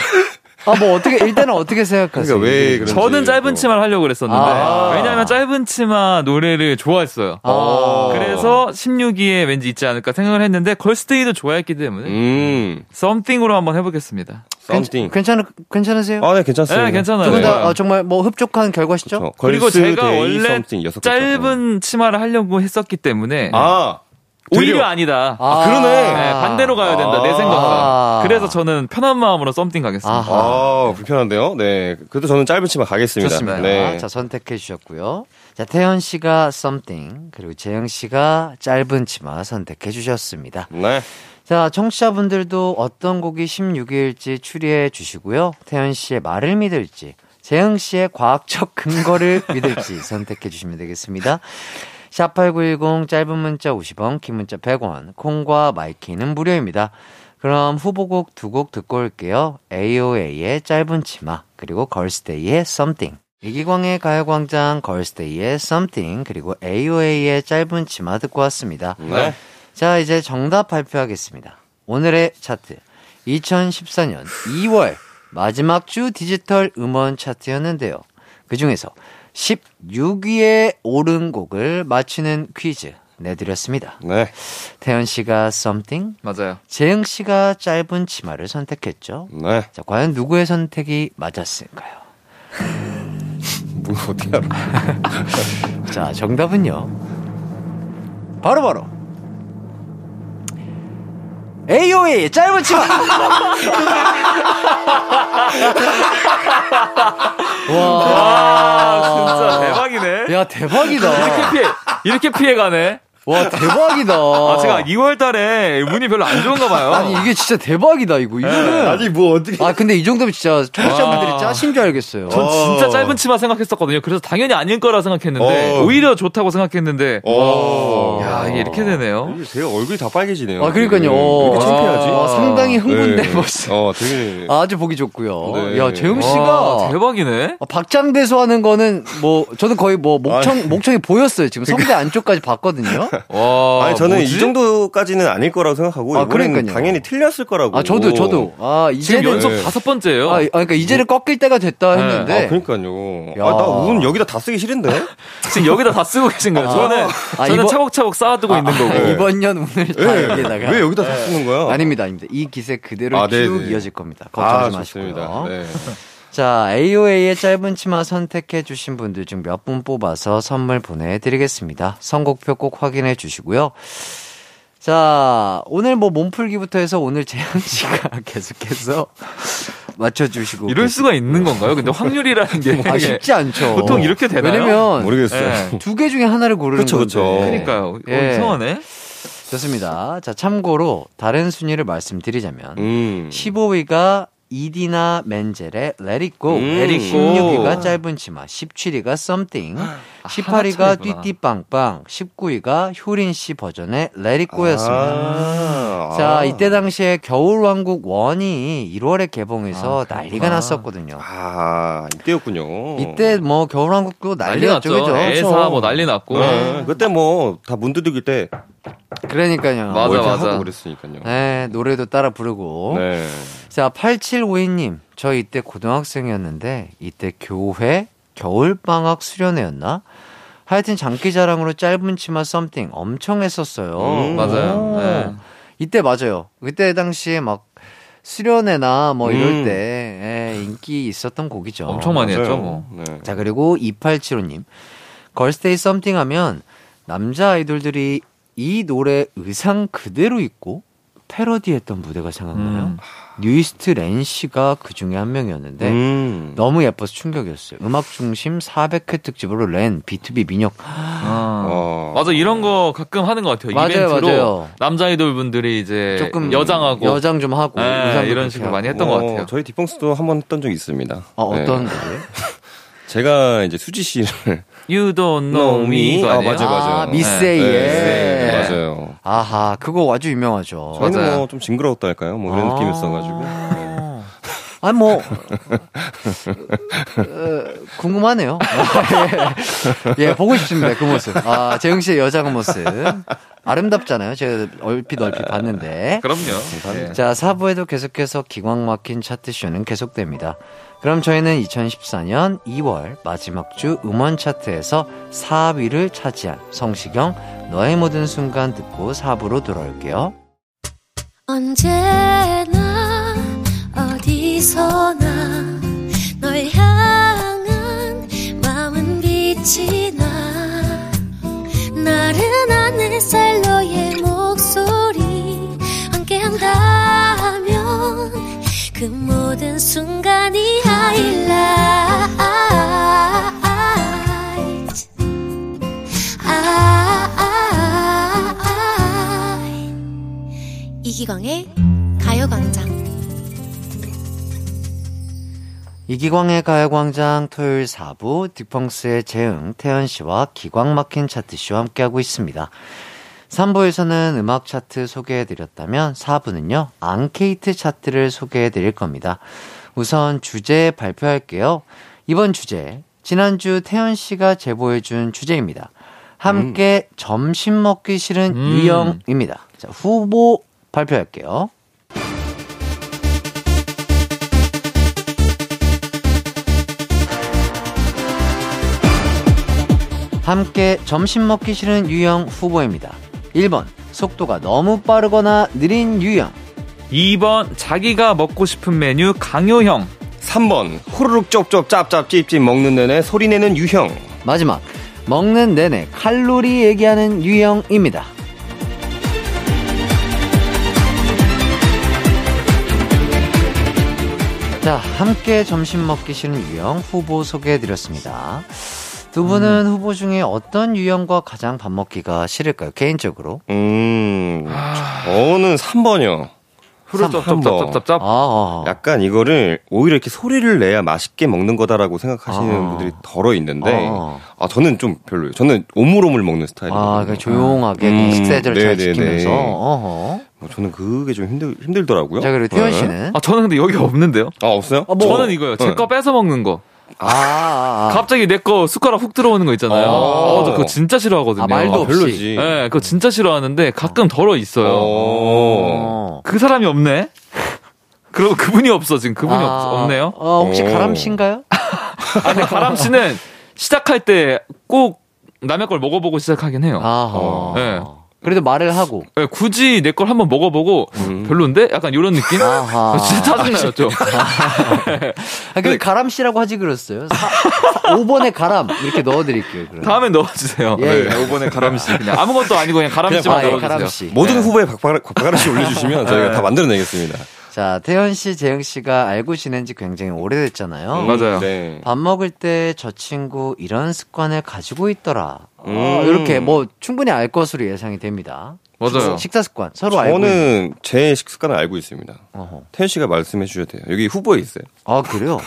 아, 뭐 어떻게, 일단은 어떻게 생각하세요? 그러니까 왜 그런지 저는 짧은 또. 치마를 하려고 그랬었는데 아. 왜냐하면 짧은 치마 노래를 좋아했어요. 아. 그래서 16위에 왠지 있지 않을까 생각을 했는데 걸스데이도 좋아했기 때문에 음, 썸띵으로 한번 해보겠습니다. something. 괜찮, 괜찮으세요? 아, 네, 괜찮습니다. 네, 괜찮아요. 두분다 네. 어, 정말 뭐 흡족한 결과시죠? 그렇죠. 그리고 제가 원래. 짧은 치마를 하려고 했었기 때문에 아, 오히려 되려. 아니다. 아, 그러네. 네, 반대로 가야 된다 내 아. 생각과. 그래서 저는 편한 마음으로 썸띵 가겠습니다. 아하. 아, 불편한데요? 네. 그래도 저는 짧은 치마 가겠습니다. 좋습니다. 네. 자, 선택해 주셨고요. 자, 태현 씨가 something, 그리고 재영 씨가 짧은 치마 선택해 주셨습니다. 네. 자, 청취자분들도 어떤 곡이 16위일지 추리해 주시고요. 태현 씨의 말을 믿을지, 재영 씨의 과학적 근거를 믿을지 선택해 주시면 되겠습니다. 샵8910 짧은 문자 50원, 긴 문자 100원, 콩과 마이K는 무료입니다. 그럼 후보곡 두 곡 듣고 올게요. AOA의 짧은 치마, 그리고 걸스데이의 Something. 이기광의 가요광장 걸스데이의 Something, 그리고 AOA의 짧은 치마 듣고 왔습니다. 네. 자, 이제 정답 발표하겠습니다. 오늘의 차트. 2014년 2월 마지막 주 디지털 음원 차트였는데요. 그 중에서 16위에 오른 곡을 맞히는 퀴즈 내드렸습니다. 네. 태연 씨가 something, 맞아요. 재영 씨가 짧은 치마를 선택했죠. 네. 자, 과연 누구의 선택이 맞았을까요? 뭐, 어떻게 알아? 자, 정답은요. 바로바로. AOA 짧은 치마! 와, 진짜 대박이네. 야, 대박이다. 이렇게 피해, 이렇게 피해가네. 와, 대박이다. 아, 제가 2월 달에 운이 별로 안 좋은가 봐요. 아니, 이게 진짜 대박이다, 이거. 이거는. 아니, 뭐, 어떻게. 아, 근데 이 정도면 진짜 청취자분들이 와. 짜신 줄 알겠어요. 전 진짜 어. 짧은 치마 생각했었거든요. 그래서 당연히 아닐 거라 생각했는데, 어. 오히려 좋다고 생각했는데, 어. 야, 이게 이렇게 되네요. 제가 얼굴이 다 빨개지네요. 아, 그러니까요. 왜 이렇게 창피하지? 아, 상당히 흥분된 네. 모습. 어, 되게. 아주 보기 좋고요. 네. 야, 재용 와, 씨가 대박이네. 어, 박장대소 하는 거는 뭐 저는 거의 뭐 목청 아니. 목청이 보였어요. 지금 성대 안쪽까지 봤거든요. 와, 아니, 저는 뭐지? 이 정도까지는 아닐 거라고 생각하고, 아, 그러니까요. 당연히 틀렸을 거라고. 아, 저도 저도. 아, 이제는 연속 네. 다섯 번째예요. 아, 아, 그러니까 이제는 꺾일 때가 됐다 네. 했는데 아, 그러니까요. 야. 아, 나운 여기다 다 쓰기 싫은데? 지금 여기다 다 쓰고 계신 거예요. 저는, 아, 저는 이번- 차곡차곡 쌓아두고 있는 거고. 아, 이번 년 오늘 다 여기다가 왜 여기다 다 쓰는 거야? 아닙니다, 아닙니다. 이 기세 그대로 아, 쭉 네네. 이어질 겁니다. 아, 걱정하지 마시고요. 자, AOA의 짧은 치마 선택해 주신 분들 중 몇 분 뽑아서 선물 보내드리겠습니다. 선곡표 꼭 확인해 주시고요. 자, 오늘 뭐 몸풀기부터 해서 오늘 재현 씨가 계속해서 맞춰주시고. 이럴 수가 있는 건가요? 근데 확률이라는 게 아, 쉽지 않죠. 보통 이렇게 되나요? 왜냐면 모르겠어요. 네. 두개 중에 하나를 고르는 그쵸, 건데. 그쵸. 그러니까요. 어, 예. 이상하네. 좋습니다. 자, 참고로 다른 순위를 말씀드리자면 음. 15위가 이디나 멘젤의 Let It Go, 음. Let It Go. 16위가 짧은 치마, 17위가 Something, 18위가 차이구나. 띠띠빵빵, 19위가 효린 씨 버전의 Go였습니다. 아. 자, 이때 당시에 겨울왕국 1이 1월에 개봉해서 아, 난리가. 났었거든요. 아, 이때였군요. 이때 뭐 겨울왕국도 난리 난리였죠, 났죠. 그죠? 애사 뭐 난리 났고. 네, 그때 뭐 다 문 두들길 때 그러니까요. 맞아, 뭐 맞아. 하고 그랬으니까요. 네, 노래도 따라 부르고. 네. 자, 8752님. 저 이때 고등학생이었는데, 이때 교회 겨울방학 수련회였나? 하여튼 장기자랑으로 짧은 치마 Something 엄청 했었어요. 음, 맞아요. 오. 네. 이때 맞아요. 그때 당시에 막 수련회나 뭐 이럴 음. 때 예, 인기 있었던 곡이죠. 엄청 많이 맞아요. 했죠, 뭐. 네. 자, 그리고 2875님. 걸스데이 Something 하면 남자 아이돌들이 이 노래 의상 그대로 입고 패러디했던 무대가 생각나요. 음. 뉴이스트 렌 씨가 그 중에 한 명이었는데 음. 너무 예뻐서 충격이었어요. 음악 중심 400회 특집으로 렌, B2B 민혁. 아. 어. 맞아 이런 거 가끔 하는 것 같아요. 맞아요, 이벤트로 맞아요. 남자 아이돌 분들이 이제 조금 여장하고 여장 좀 하고 네, 이런 식으로 하고. 많이 했던 것 같아요. 저희 디펑스도 한 번 했던 적이 있습니다. 어, 어떤 네. 제가 이제 수지 씨를 You don't know me 아, 아니에요? 맞아요, 맞아요. 아, 미세이의. 네, 네, 맞아요. 아하, 그거 아주 유명하죠. 저희는 맞아요. 뭐좀 징그러웠다 할까요? 뭐 이런 아. 느낌이었어가지고. 네. 아니 뭐 어, 궁금하네요. 예, 예, 보고 싶습니다 그 모습. 아 재영 씨의 여장 모습 아름답잖아요. 제가 얼핏 얼핏 봤는데. 그럼요. 네. 자 4부에도 계속해서 기광 막힌 차트쇼는 계속됩니다. 그럼 저희는 2014년 2월 마지막 주 음원 차트에서 4위를 차지한 성시경 너의 모든 순간 듣고 4부로 돌아올게요. 언제나 어디서나 널 향한 마음은 빛이 나 나른한 햇살 너의 목소리 함께한다면 그 모든 순간이 하이라이트 아, 이기광의 가요광장. 이기광의 가요광장 토요일 4부 딕펑스의 재응, 태연 씨와 기광 막힌 차트쇼 함께하고 있습니다. 3부에서는 음악 차트 소개해드렸다면 4부는요, 앙케이트 차트를 해드릴 겁니다. 우선 주제 발표할게요. 이번 주제, 지난주 태연 씨가 제보해준 주제입니다. 함께 점심 먹기 싫은 음. 유형입니다. 자, 후보 발표할게요. 함께 점심 먹기 싫은 유형 후보입니다. 1번, 속도가 너무 빠르거나 느린 유형. 2번 자기가 먹고 싶은 메뉴 강요형. 3번 후루룩 쩝쩝 짭짭 찝찝 먹는 내내 소리내는 유형. 마지막, 먹는 내내 칼로리 얘기하는 유형입니다. 자, 함께 점심 먹기 싫은 유형 후보 소개해드렸습니다. 두 분은 후보 중에 어떤 유형과 가장 밥 먹기가 싫을까요? 개인적으로? 음, 저는 3번이요. 후루쩝쩝쩝쩝쩝. 아, 약간 이거를 오히려 이렇게 소리를 내야 맛있게 먹는 거다라고 생각하시는 아. 분들이 덜어 있는데, 아. 아, 저는 좀 별로예요. 저는 오물오물 먹는 스타일이거든요. 아, 그 조용하게 음, 식사를 잘 네네네. 지키면서. 어허. 뭐 저는 그게 좀 힘들, 힘들더라고요. 자, 그리고 태연 네. 씨는? 아 저는 근데 여기 없는데요. 아, 없어요? 저는 이거요. 제 네. 거 뺏어 먹는 거. 아, 아, 아. 갑자기 내 거 숟가락 훅 들어오는 거 있잖아요. 아. 어, 저 그거 진짜 싫어하거든요. 아, 말도 아. 별로지. 네, 그거 진짜 싫어하는데 가끔 덜어 있어요. 어. 어. 그 사람이 없네. 그럼 그분이 없어 지금 그분이 아, 없, 없네요. 어, 혹시 어. 가람 씨인가요? 아, 근데 가람 씨는 시작할 때 꼭 남의 걸 먹어보고 시작하긴 해요. 아하. 어. 네. 그래도 말을 하고. 네, 굳이 내 걸 한번 먹어보고 음. 별론데? 약간 이런 느낌? 아하. 아, 진짜 짜증나요 좀. 아, 그 가람 씨라고 하지 그랬어요. 5번에 가람 이렇게 넣어드릴게요. 그럼. 다음에 넣어주세요. 예, 네, 예. 이번에 가람 씨 그냥 아무것도 아니고 그냥 가람 씨만 아, 예, 넣어주세요. 가람 씨. 모든 네. 후보에 박박, 박가라 씨 올려주시면 저희가 네. 다 만들어내겠습니다. 자, 태연 씨, 재영 씨가 알고 지낸 지 굉장히 오래됐잖아요. 음, 맞아요. 네. 밥 먹을 때 저 친구 이런 습관을 가지고 있더라. 어, 음. 이렇게 뭐 충분히 알 것으로 예상이 됩니다. 맞아요. 식사 습관 서로 알고. 저는 제 식습관을 알고 있습니다. 어허. 태현 씨가 말씀해 주셔도 돼요. 여기 후보에 있어요. 아 그래요?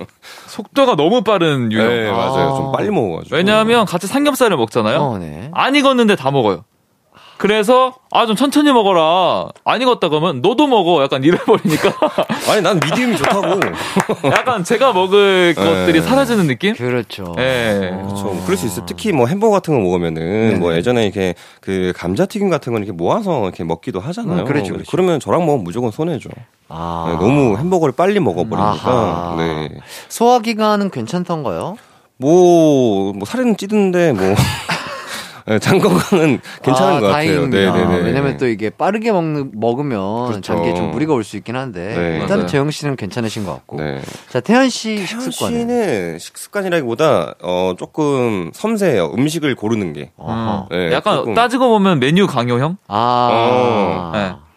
속도가 너무 빠른 유형. 네, 맞아요. 아. 좀 빨리 먹어가지고. 왜냐하면 같이 삼겹살을 먹잖아요. 어, 네. 안 익었는데 다 먹어요. 그래서 아 좀 천천히 먹어라. 안 익었다 그러면 너도 먹어. 약간 이래버리니까 아니, 난 미디움이 좋다고. 약간 제가 먹을 것들이 네. 사라지는 느낌? 그렇죠. 예. 그렇죠. 그럴 수 있어요. 특히 뭐 햄버거 같은 거 먹으면은 뭐 예전에 이렇게 그 감자튀김 같은 거 이렇게 모아서 이렇게 먹기도 하잖아요. 음, 그렇죠, 그렇죠. 러면 저랑 먹으면 무조건 손해죠. 아. 네, 너무 햄버거를 빨리 먹어버리니까. 네. 소화 기관은 괜찮던가요? 뭐, 뭐 살은 찌는데 뭐. 네, 장 건강은 괜찮은 아, 것 같아요. 다행입니다. 네네네. 왜냐면 또 이게 빠르게 먹는 먹으면 그렇죠. 장기에 좀 무리가 올 수 있긴 한데 네. 일단 맞아요. 재영 씨는 괜찮으신 것 같고. 네. 자 태연 씨 태연 식습관은. 씨는 식습관이라기보다 어 조금 섬세해요. 음식을 고르는 게. 네, 약간 조금. 따지고 보면 메뉴 강요형? 아. 어.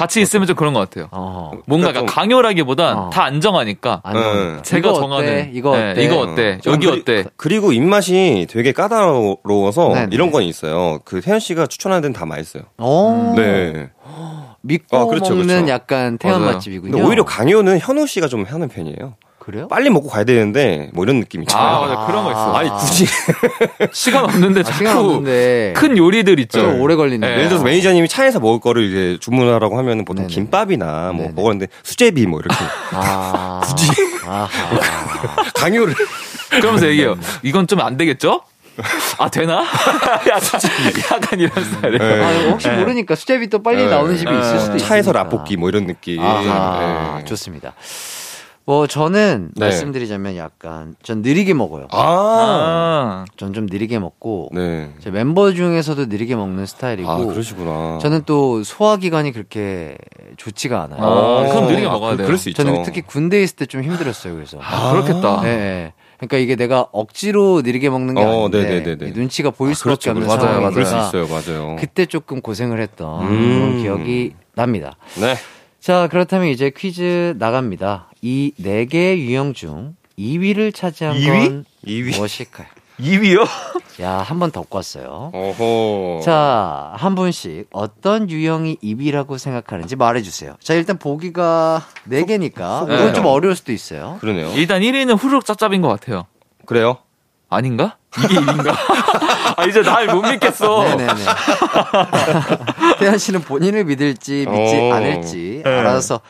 네. 같이 있으면 좀 그런 것 같아요. 어허. 뭔가 그러니까 좀- 강요라기보단 어. 다 안정하니까 안 좋아. 네. 제가 이거 정하는 어때? 이거 네, 어때? 이거 어때? 좀 여기 그리- 어때? 그리고 입맛이 되게 까다로워서 네네. 이런 건 있어요. 그 태연 씨가 추천하는 데는 다 맛있어요. 어. 네. 믿고 아, 그렇죠, 먹는 그렇죠. 약간 태연 맞아요. 맛집이군요. 오히려 강요는 현우 씨가 좀 하는 편이에요. 그래요? 빨리 먹고 가야 되는데 뭐 이런 느낌 있잖아요. 아, 맞아. 그런 거 있어. 아니 굳이 시간 없는데 아, 자꾸 시간 없는데 큰 요리들 있죠. 좀 오래 걸리는. 네. 예를 들어서 매니저님이 차에서 먹을 거를 이제 주문하라고 하면은 보통 네네. 김밥이나 뭐 네네. 먹었는데 수제비 뭐 이렇게 아. 굳이. 강요를 그러면서 얘기해요. 이건 좀 안 되겠죠? 아, 되나? 약간, 약간 이런 스타일이에요. 네. 아, 혹시 모르니까 수제비 또 빨리 네. 나오는 집이 있을 수도 있으니까. 차에서 라볶이 뭐 이런 느낌. 아하, 네. 좋습니다. 뭐 저는 네. 말씀드리자면 약간 전 느리게 먹어요. 아, 아, 전 좀 느리게 먹고 네. 제 멤버 중에서도 느리게 먹는 스타일이고 아 그러시구나. 저는 또 소화 기관이 그렇게 좋지가 않아요. 아, 그럼 느리게 아, 먹어야 그- 돼요. 그럴 수 있죠. 저는 특히 군대에 있을 때 좀 힘들었어요. 그래서. 아, 그렇겠다. 예, 예. 그러니까 이게 내가 억지로 느리게 먹는 게 어, 아닌데 네네네네. 이 눈치가 보일 아, 수밖에 그렇죠, 없는. 맞아요, 상황이니까 그럴 수 있어요, 맞아요. 그때 조금 고생을 했던 음. 그런 기억이 납니다. 네. 자, 그렇다면 이제 퀴즈 나갑니다. 이 네 개의 유형 중 2위를 차지한 2위? 건 2위. 무엇일까요? 2위요? 야, 한 번 더 꿨어요. 어허. 자, 한 분씩 어떤 유형이 2위라고 생각하는지 말해주세요. 자, 일단 보기가 4개니까 네. 이건 좀 어려울 수도 있어요. 그러네요. 일단 1위는 후루룩 짭짭인 것 같아요. 그래요? 아닌가? 이게 1위인가? 아, 이제 날 못 믿겠어. 네네네. 태연 씨는 본인을 믿을지 믿지 어. 않을지 네. 알아서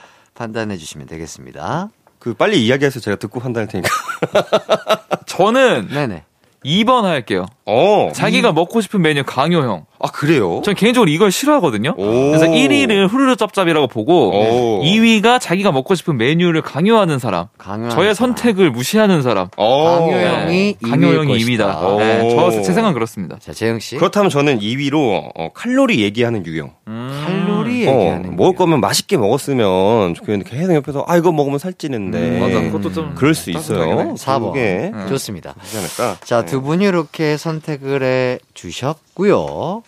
판단해 주시면 되겠습니다. 그 빨리 이야기해서 제가 듣고 판단할 테니까. 저는 네네. 2번 할게요. 어. 자기가 먹고 싶은 메뉴 강요형. 아 그래요? 전 개인적으로 이걸 싫어하거든요. 오. 그래서 1위를 후루룩 짭짭이라고 보고 오. 2위가 자기가 먹고 싶은 메뉴를 강요하는 사람. 강요하는 저의 사람. 선택을 무시하는 사람. 어. 강요형이 강요형이 2위일 2위다. 것이다. 네, 오. 저, 제 생각은 그렇습니다. 자, 재영 씨. 그렇다면 저는 2위로 어, 칼로리 얘기하는 유형. 칼로리 어, 얘기하는 먹을. 거면 맛있게 먹었으면 좋겠는데 계속 옆에서 아 이거 먹으면 살찌는데. 음, 맞아. 그것도 좀 그럴 수 있어요. 따뜻하긴 해. 4번. 그게 좋습니다. 되지 않을까? 자, 네. 두 분이 이렇게 선택을 해 주셨고요.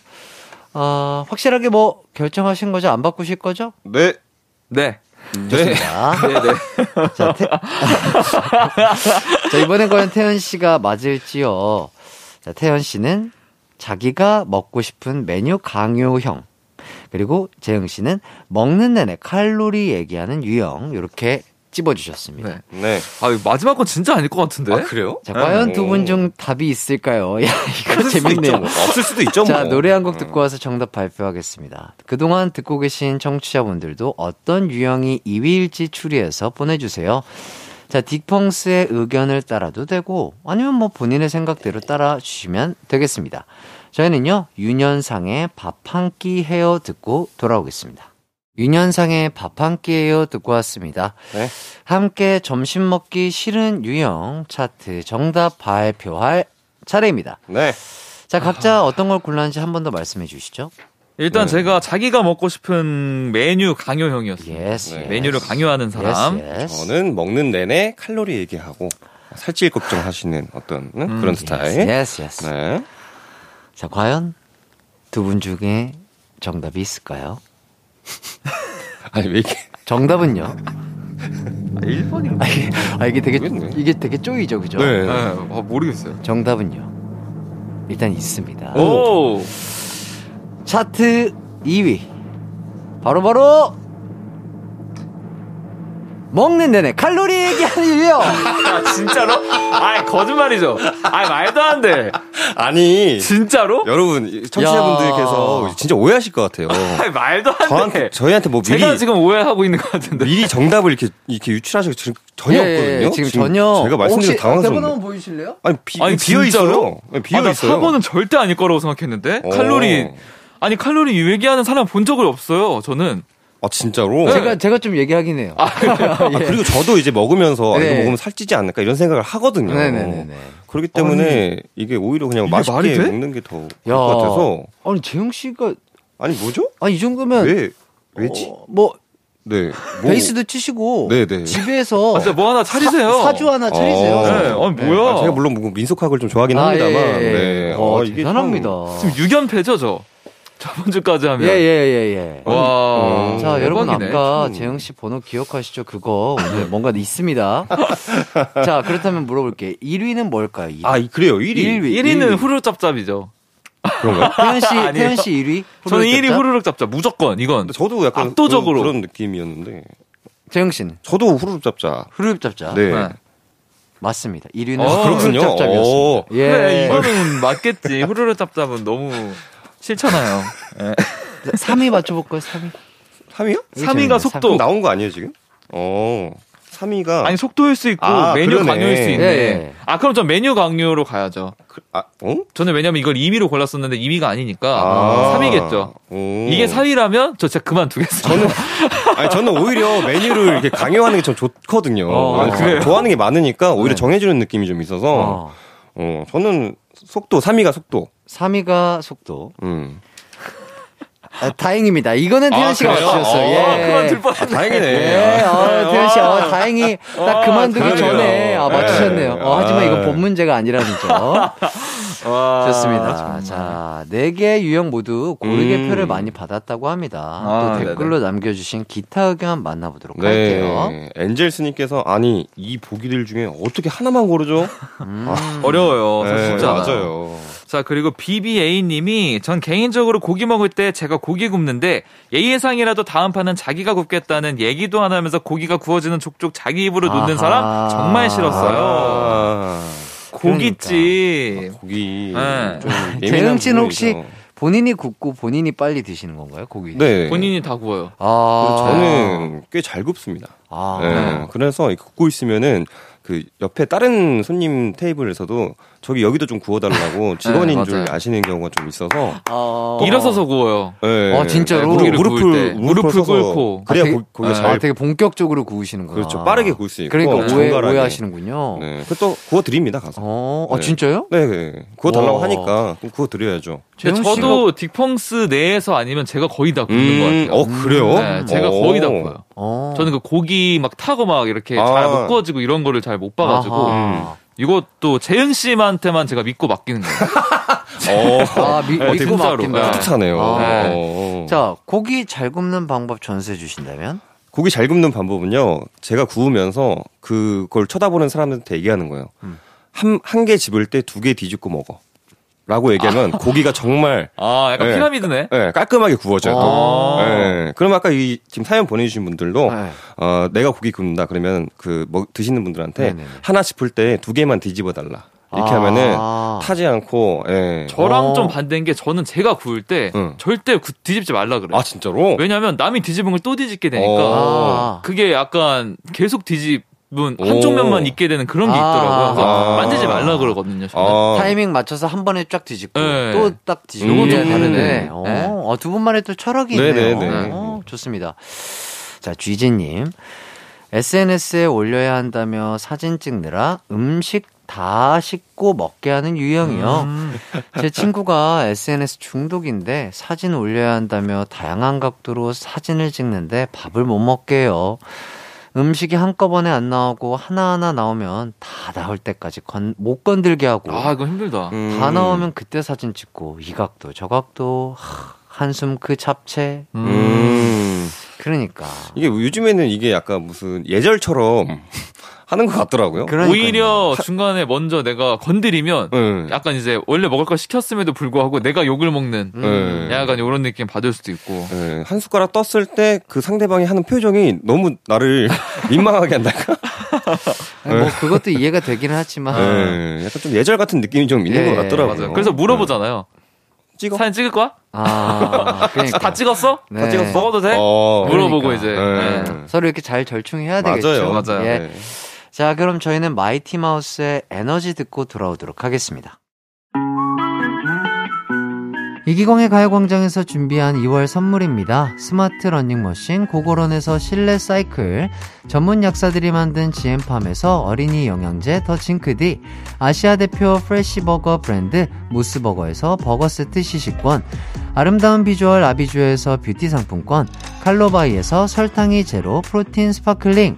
어, 확실하게 뭐 결정하신 거죠? 안 바꾸실 거죠? 네. 네. 좋습니다. 네, 네. 자, 태... 자, 이번엔 과연 태연 씨가 맞을지요. 자, 태연 씨는 자기가 먹고 싶은 메뉴 강요형. 그리고 재영 씨는 먹는 내내 칼로리 얘기하는 유형. 이렇게 찝어주셨습니다. 네. 네. 아, 마지막 건 진짜 아닐 것 같은데? 아 그래요? 자, 과연 오. 두분 중 답이 있을까요? 야, 이거 재밌네요. 뭐. 없을 수도 있죠. 자, 뭐. 노래 한 곡 듣고 와서 정답 발표하겠습니다. 그동안 듣고 계신 청취자분들도 어떤 유형이 2위일지 추리해서 보내주세요. 자, 딕펑스의 의견을 따라도 되고, 아니면 뭐 본인의 생각대로 따라 주시면 되겠습니다. 저희는요, 윤현상의 밥 한끼 해요 듣고 돌아오겠습니다. 윤현상의 밥 한끼 해요 듣고 왔습니다. 네. 함께 점심 먹기 싫은 유형 차트 정답 발표할 차례입니다. 네. 자, 각자 어떤 걸 골랐는지 한 번 더 말씀해 주시죠. 일단 네. 제가 자기가 먹고 싶은 메뉴 강요형이었어요. Yes. 네. 메뉴를 강요하는 사람. Yes, yes. 저는 먹는 내내 칼로리 얘기하고 살찔 걱정하시는 어떤 응? 그런 스타일. Yes, yes. 네. 자, 과연 두 분 중에 정답이 있을까요? 아니 왜 이렇게 정답은요? 1번인가? 아, 이게, 아, 이게 되게, 모르겠네. 이게 되게 쪼이죠, 그죠? 네. 네, 아, 모르겠어요. 정답은요? 일단 있습니다. 오! 차트 2위. 바로바로, 먹는 내내 칼로리 얘기하는 일이요. 아, 진짜로? 아, 거짓말이죠. 아, 말도 안 돼. 아니 진짜로? 여러분 청취자분들께서 야. 진짜 오해하실 것 같아요. 아, 말도 안 돼. 저한테 저희한테 뭐 미리 제가 지금 오해하고 있는 것 같은데. 미리 정답을 이렇게 이렇게 유출하시고 지금 전혀 예, 없거든요. 지금 전혀. 제가 말씀드린 대본 당황스럽네. 한번 보여주실래요? 아니 비, 아니, 비어? 있어요. 네, 비어 아, 나 있어요. 4번은 절대 아닐 거라고 생각했는데. 오. 칼로리. 아니, 칼로리 얘기하는 사람 본 적이 없어요, 저는. 아 진짜로. 제가, 제가 좀 얘기하긴 해요. 아, 그리고 저도 이제 먹으면서 아, 네. 이거 먹으면 살찌지 않을까 이런 생각을 하거든요. 네네네네. 그렇기 때문에 이게 오히려 그냥 맛있게 돼? 먹는 게더 좋을 것 같아서. 아니, 재영 씨가, 아니 뭐죠? 아니, 이 정도면. 왜 왜지? 어, 뭐, 네. 뭐- 베이스도 치시고. 네네. 집에서. 아, 진짜 뭐 하나 차리세요. 사, 주 하나 차리세요. 어. 네, 아니, 뭐야. 아, 제가 물론 뭐 민속학을 좀 좋아하긴 아, 합니다만. 예, 예. 네. 어, 어, 이게 대단합니다. 좀- 지금 6연패죠, 저. 저번 주까지 하면. 예, 예, 예, 예. 와. 자, 여러분 대박이네. 아까 좀. 재영 씨 번호 기억하시죠? 그거 오늘 뭔가 있습니다. 자, 그렇다면 물어볼게요. 1위는 뭘까요? 1위. 아, 이- 그래요. 1위. 1위. 1위는 후루룩 짭짭이죠. 그런가요? 태현 씨. 태현 씨 1위? 저는 1위 짭짭? 후루룩 짭짭. 무조건, 이건. 저도 약간 압도적으로. 그런, 그런 느낌이었는데. 재영 씨는 저도 후루룩 잡자. 후루룩 짭짭. 네. 네. 맞습니다. 1위는 아, 후루룩 그렇군요. 짭짭이었습니다. 오. 예. 그래, 이거는 맞겠지. 후루룩 짭짭은 너무 싫잖아요. 예. 3위 맞춰볼까요? 3위. 3위요? 3위가 속도. 나온 거 아니에요, 지금? 어. 3위가. 아니, 속도일 수 있고, 아, 메뉴 그러네. 강요일 수 있네. 예, 예. 아, 그럼 전 메뉴 강요로 가야죠. 아, 어? 저는 왜냐면 이걸 2위로 골랐었는데 2위가 아니니까 아. 3위겠죠. 오. 이게 4위라면 저 진짜 그만두겠어요. 저는 아니 저는 오히려 메뉴를 이렇게 강요하는 게 좀 좋거든요. 어, 아니, 그래요? 좋아하는 게 많으니까 오히려 네. 정해주는 느낌이 좀 있어서 어. 어, 저는 속도 3위가 속도. 3위가 속도. 음. 아, 다행입니다. 이거는 태현 아, 씨가 그래요? 맞추셨어요. 어, 예. 그만둘 뻔. 아, 다행이네. 예, 어, 태현 씨, 어, 다행히 딱 아, 그만두기 그러네요. 전에 아, 맞추셨네요. 어, 하지만 이건 아. 본 문제가 아니라는 점. 와, 좋습니다. 정말. 자, 네 개 유형 모두 고르게 음. 표를 많이 받았다고 합니다. 아, 또 댓글로 남겨주신 기타 의견 만나보도록 네. 할게요. 엔젤스님께서 아니 이 보기들 중에 어떻게 하나만 고르죠? 어려워요. 사실 네, 진짜. 맞아요. 자, 그리고 BBA님이 전 개인적으로 고기 먹을 때 제가 고기 굽는데 예의상이라도 다음 판은 자기가 굽겠다는 얘기도 안 하면서 고기가 구워지는 족족 자기 입으로 놓는 아하. 사람 정말 싫었어요. 아, 고깃집. 고기 네. 좀 예민한 재흥 씨는. 혹시 본인이 굽고 본인이 빨리 드시는 건가요? 고기? 네. 본인이 다 구워요. 아, 저는 꽤 잘 굽습니다. 아, 네. 그래서 이 굽고 있으면은 그 옆에 다른 손님 테이블에서도 저기 여기도 좀 구워달라고 직원인 네, 줄. 아시는 경우가 좀 있어서 아, 일어서서 구워요. 네. 어, 진짜로? 때. 무릎을 무릎을 꿇고. 그래야 아, 되게- 고, 고기가 네. 잘 아, 되게 본격적으로 구우시는구나. 그렇죠. 빠르게 구울 수 있고 그러니까 오해, 정갈하게. 오해하시는군요. 네. 그또 구워 드립니다 가서. 어, 아, 네. 진짜요? 네, 네. 구워 달라고 와. 하니까 구워 드려야죠. 근데 저도 딕펑스 내에서 아니면 제가 거의 다 굽는 것 음, 같아요. 어 그래요? 네, 제가 어. 거의 다 구워요. 어. 저는 그 고기 막 타고 막 이렇게 아. 잘못 구워지고 이런 거를 잘 못 봐가지고 아하. 이것도 재은 씨한테만 제가 믿고 맡기는 거예요. 어, 아, 미, 어, 믿고. 맡긴다. 네. 차네요. 아. 어. 자, 고기 잘 굽는 방법 전수해 주신다면? 고기 잘 굽는 방법은요. 제가 구우면서 그걸 쳐다보는 사람한테 얘기하는 거예요. 음. 한 한 개 집을 때 두 개 뒤집고 먹어. 라고 얘기하면 고기가 정말 아, 약간 네. 피라미드네. 예, 깔끔하게 구워져요. 또. 아. 예. 그럼 아까 이 지금 사연 보내주신 분들도 네. 어, 내가 고기 굽는다 그러면 그 뭐 드시는 분들한테 네네네. 하나 짚을 때 두 개만 뒤집어 달라. 이렇게 아. 하면은 타지 않고 예. 저랑 어. 좀 반대인 게 저는 제가 구울 때 응. 절대 구- 뒤집지 말라 그래요. 아 진짜로? 왜냐면 남이 뒤집은 걸 또 뒤집게 되니까 아. 그게 약간 계속 뒤집 은 오. 한쪽 면만 있게 되는 그런 게 아. 있더라고요. 아. 만지지 말라 그러거든요. 아. 타이밍 맞춰서 한 번에 쫙 뒤집고 네. 또딱 뒤집고 되는데 다르네. 어, 네. 어, 두 분만의 또 철학이 있네요. 네네네. 어, 좋습니다. 자, 쥐지님. SNS에 올려야 한다며 사진 찍느라 음식 다 씻고 먹게 하는 유형이요. 음. 제 친구가 SNS 중독인데 사진 올려야 한다며 다양한 각도로 사진을 찍는데 밥을 못 먹게 해요. 음식이 한꺼번에 안 나오고 하나하나 나오면 다 나올 때까지 건, 못 건들게 하고 아, 이거 힘들다. 음. 다 나오면 그때 사진 찍고 이 각도 저 각도 하, 한숨 그 잡채 음. 그러니까. 이게 요즘에는 이게 약간 무슨 예절처럼 하는 것 같더라고요. 오히려 중간에 먼저 내가 건드리면 네. 약간 이제 원래 먹을 걸 시켰음에도 불구하고 내가 욕을 먹는 네. 약간 이런 느낌 받을 수도 있고. 네, 한 숟가락 떴을 때 그 상대방이 하는 표정이 너무 나를 민망하게 한달까? 아니, 뭐 그것도 이해가 되기는 하지만 네, 약간 좀 예절 같은 느낌이 좀 있는 예, 것 같더라고요. 맞아요. 그래서 물어보잖아요. 찍어? 사진 찍을 거야? 아, 그러니까. 다 찍었어? 네. 다 찍었어? 먹어도 돼? 어, 물어보고 그러니까. 이제. 네. 네. 서로 이렇게 잘 절충해야 맞아요. 되겠죠. 맞아요. 예. 네. 자, 그럼 저희는 마이티 마우스의 에너지 듣고 돌아오도록 하겠습니다. 이기광의 가요광장에서 준비한 2월 선물입니다. 스마트 러닝머신 고고런에서 실내 사이클, 전문 약사들이 만든 GM팜에서 어린이 영양제 더 징크디, 아시아 대표 프레시버거 브랜드 모스버거에서 버거 세트 시식권, 아름다운 비주얼 아비주에서 뷰티 상품권, 칼로바이에서 설탕이 제로 프로틴 스파클링,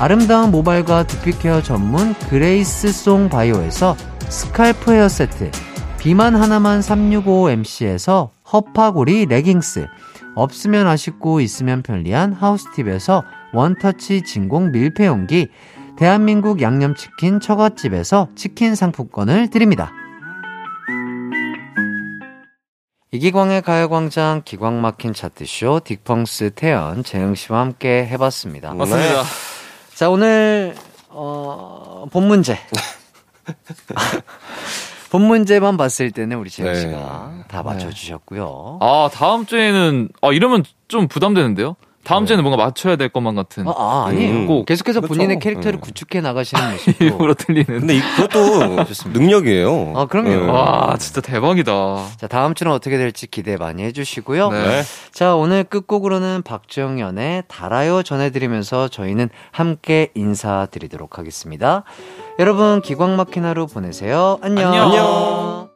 아름다운 모발과 두피 케어 전문 그레이스 송 바이오에서 scalp hair 세트, 비만 하나만 365MC에서 허파고리 레깅스, 없으면 아쉽고 있으면 편리한 하우스팁에서 원터치 진공 밀폐용기, 대한민국 양념치킨 처갓집에서 치킨 상품권을 드립니다. 이기광의 가요광장 기광 막힌 차트쇼 딕펑스 태현 재영 씨와 함께 해봤습니다. 맞습니다. 자, 오늘, 어, 본 문제. 본 문제만 봤을 때는 우리 재영 네. 씨가 다 맞춰주셨고요. 아, 다음 주에는, 아, 이러면 좀 부담되는데요? 다음 주에는 뭔가 맞춰야 될 것만 같은. 아, 아, 아니에요. 음. 꼭 계속해서 그렇죠. 본인의 캐릭터를 음. 구축해 나가시는 모습도. 일부러 틀리는. 근데 이- 그것도 능력이에요. 아, 그럼요. 네. 와, 진짜 대박이다. 자, 다음 주는 어떻게 될지 기대 많이 해주시고요. 네. 자, 오늘 끝곡으로는 박정현의 달아요 전해드리면서 저희는 함께 인사드리도록 하겠습니다. 여러분, 기광 막힌 하루 보내세요. 안녕. 안녕.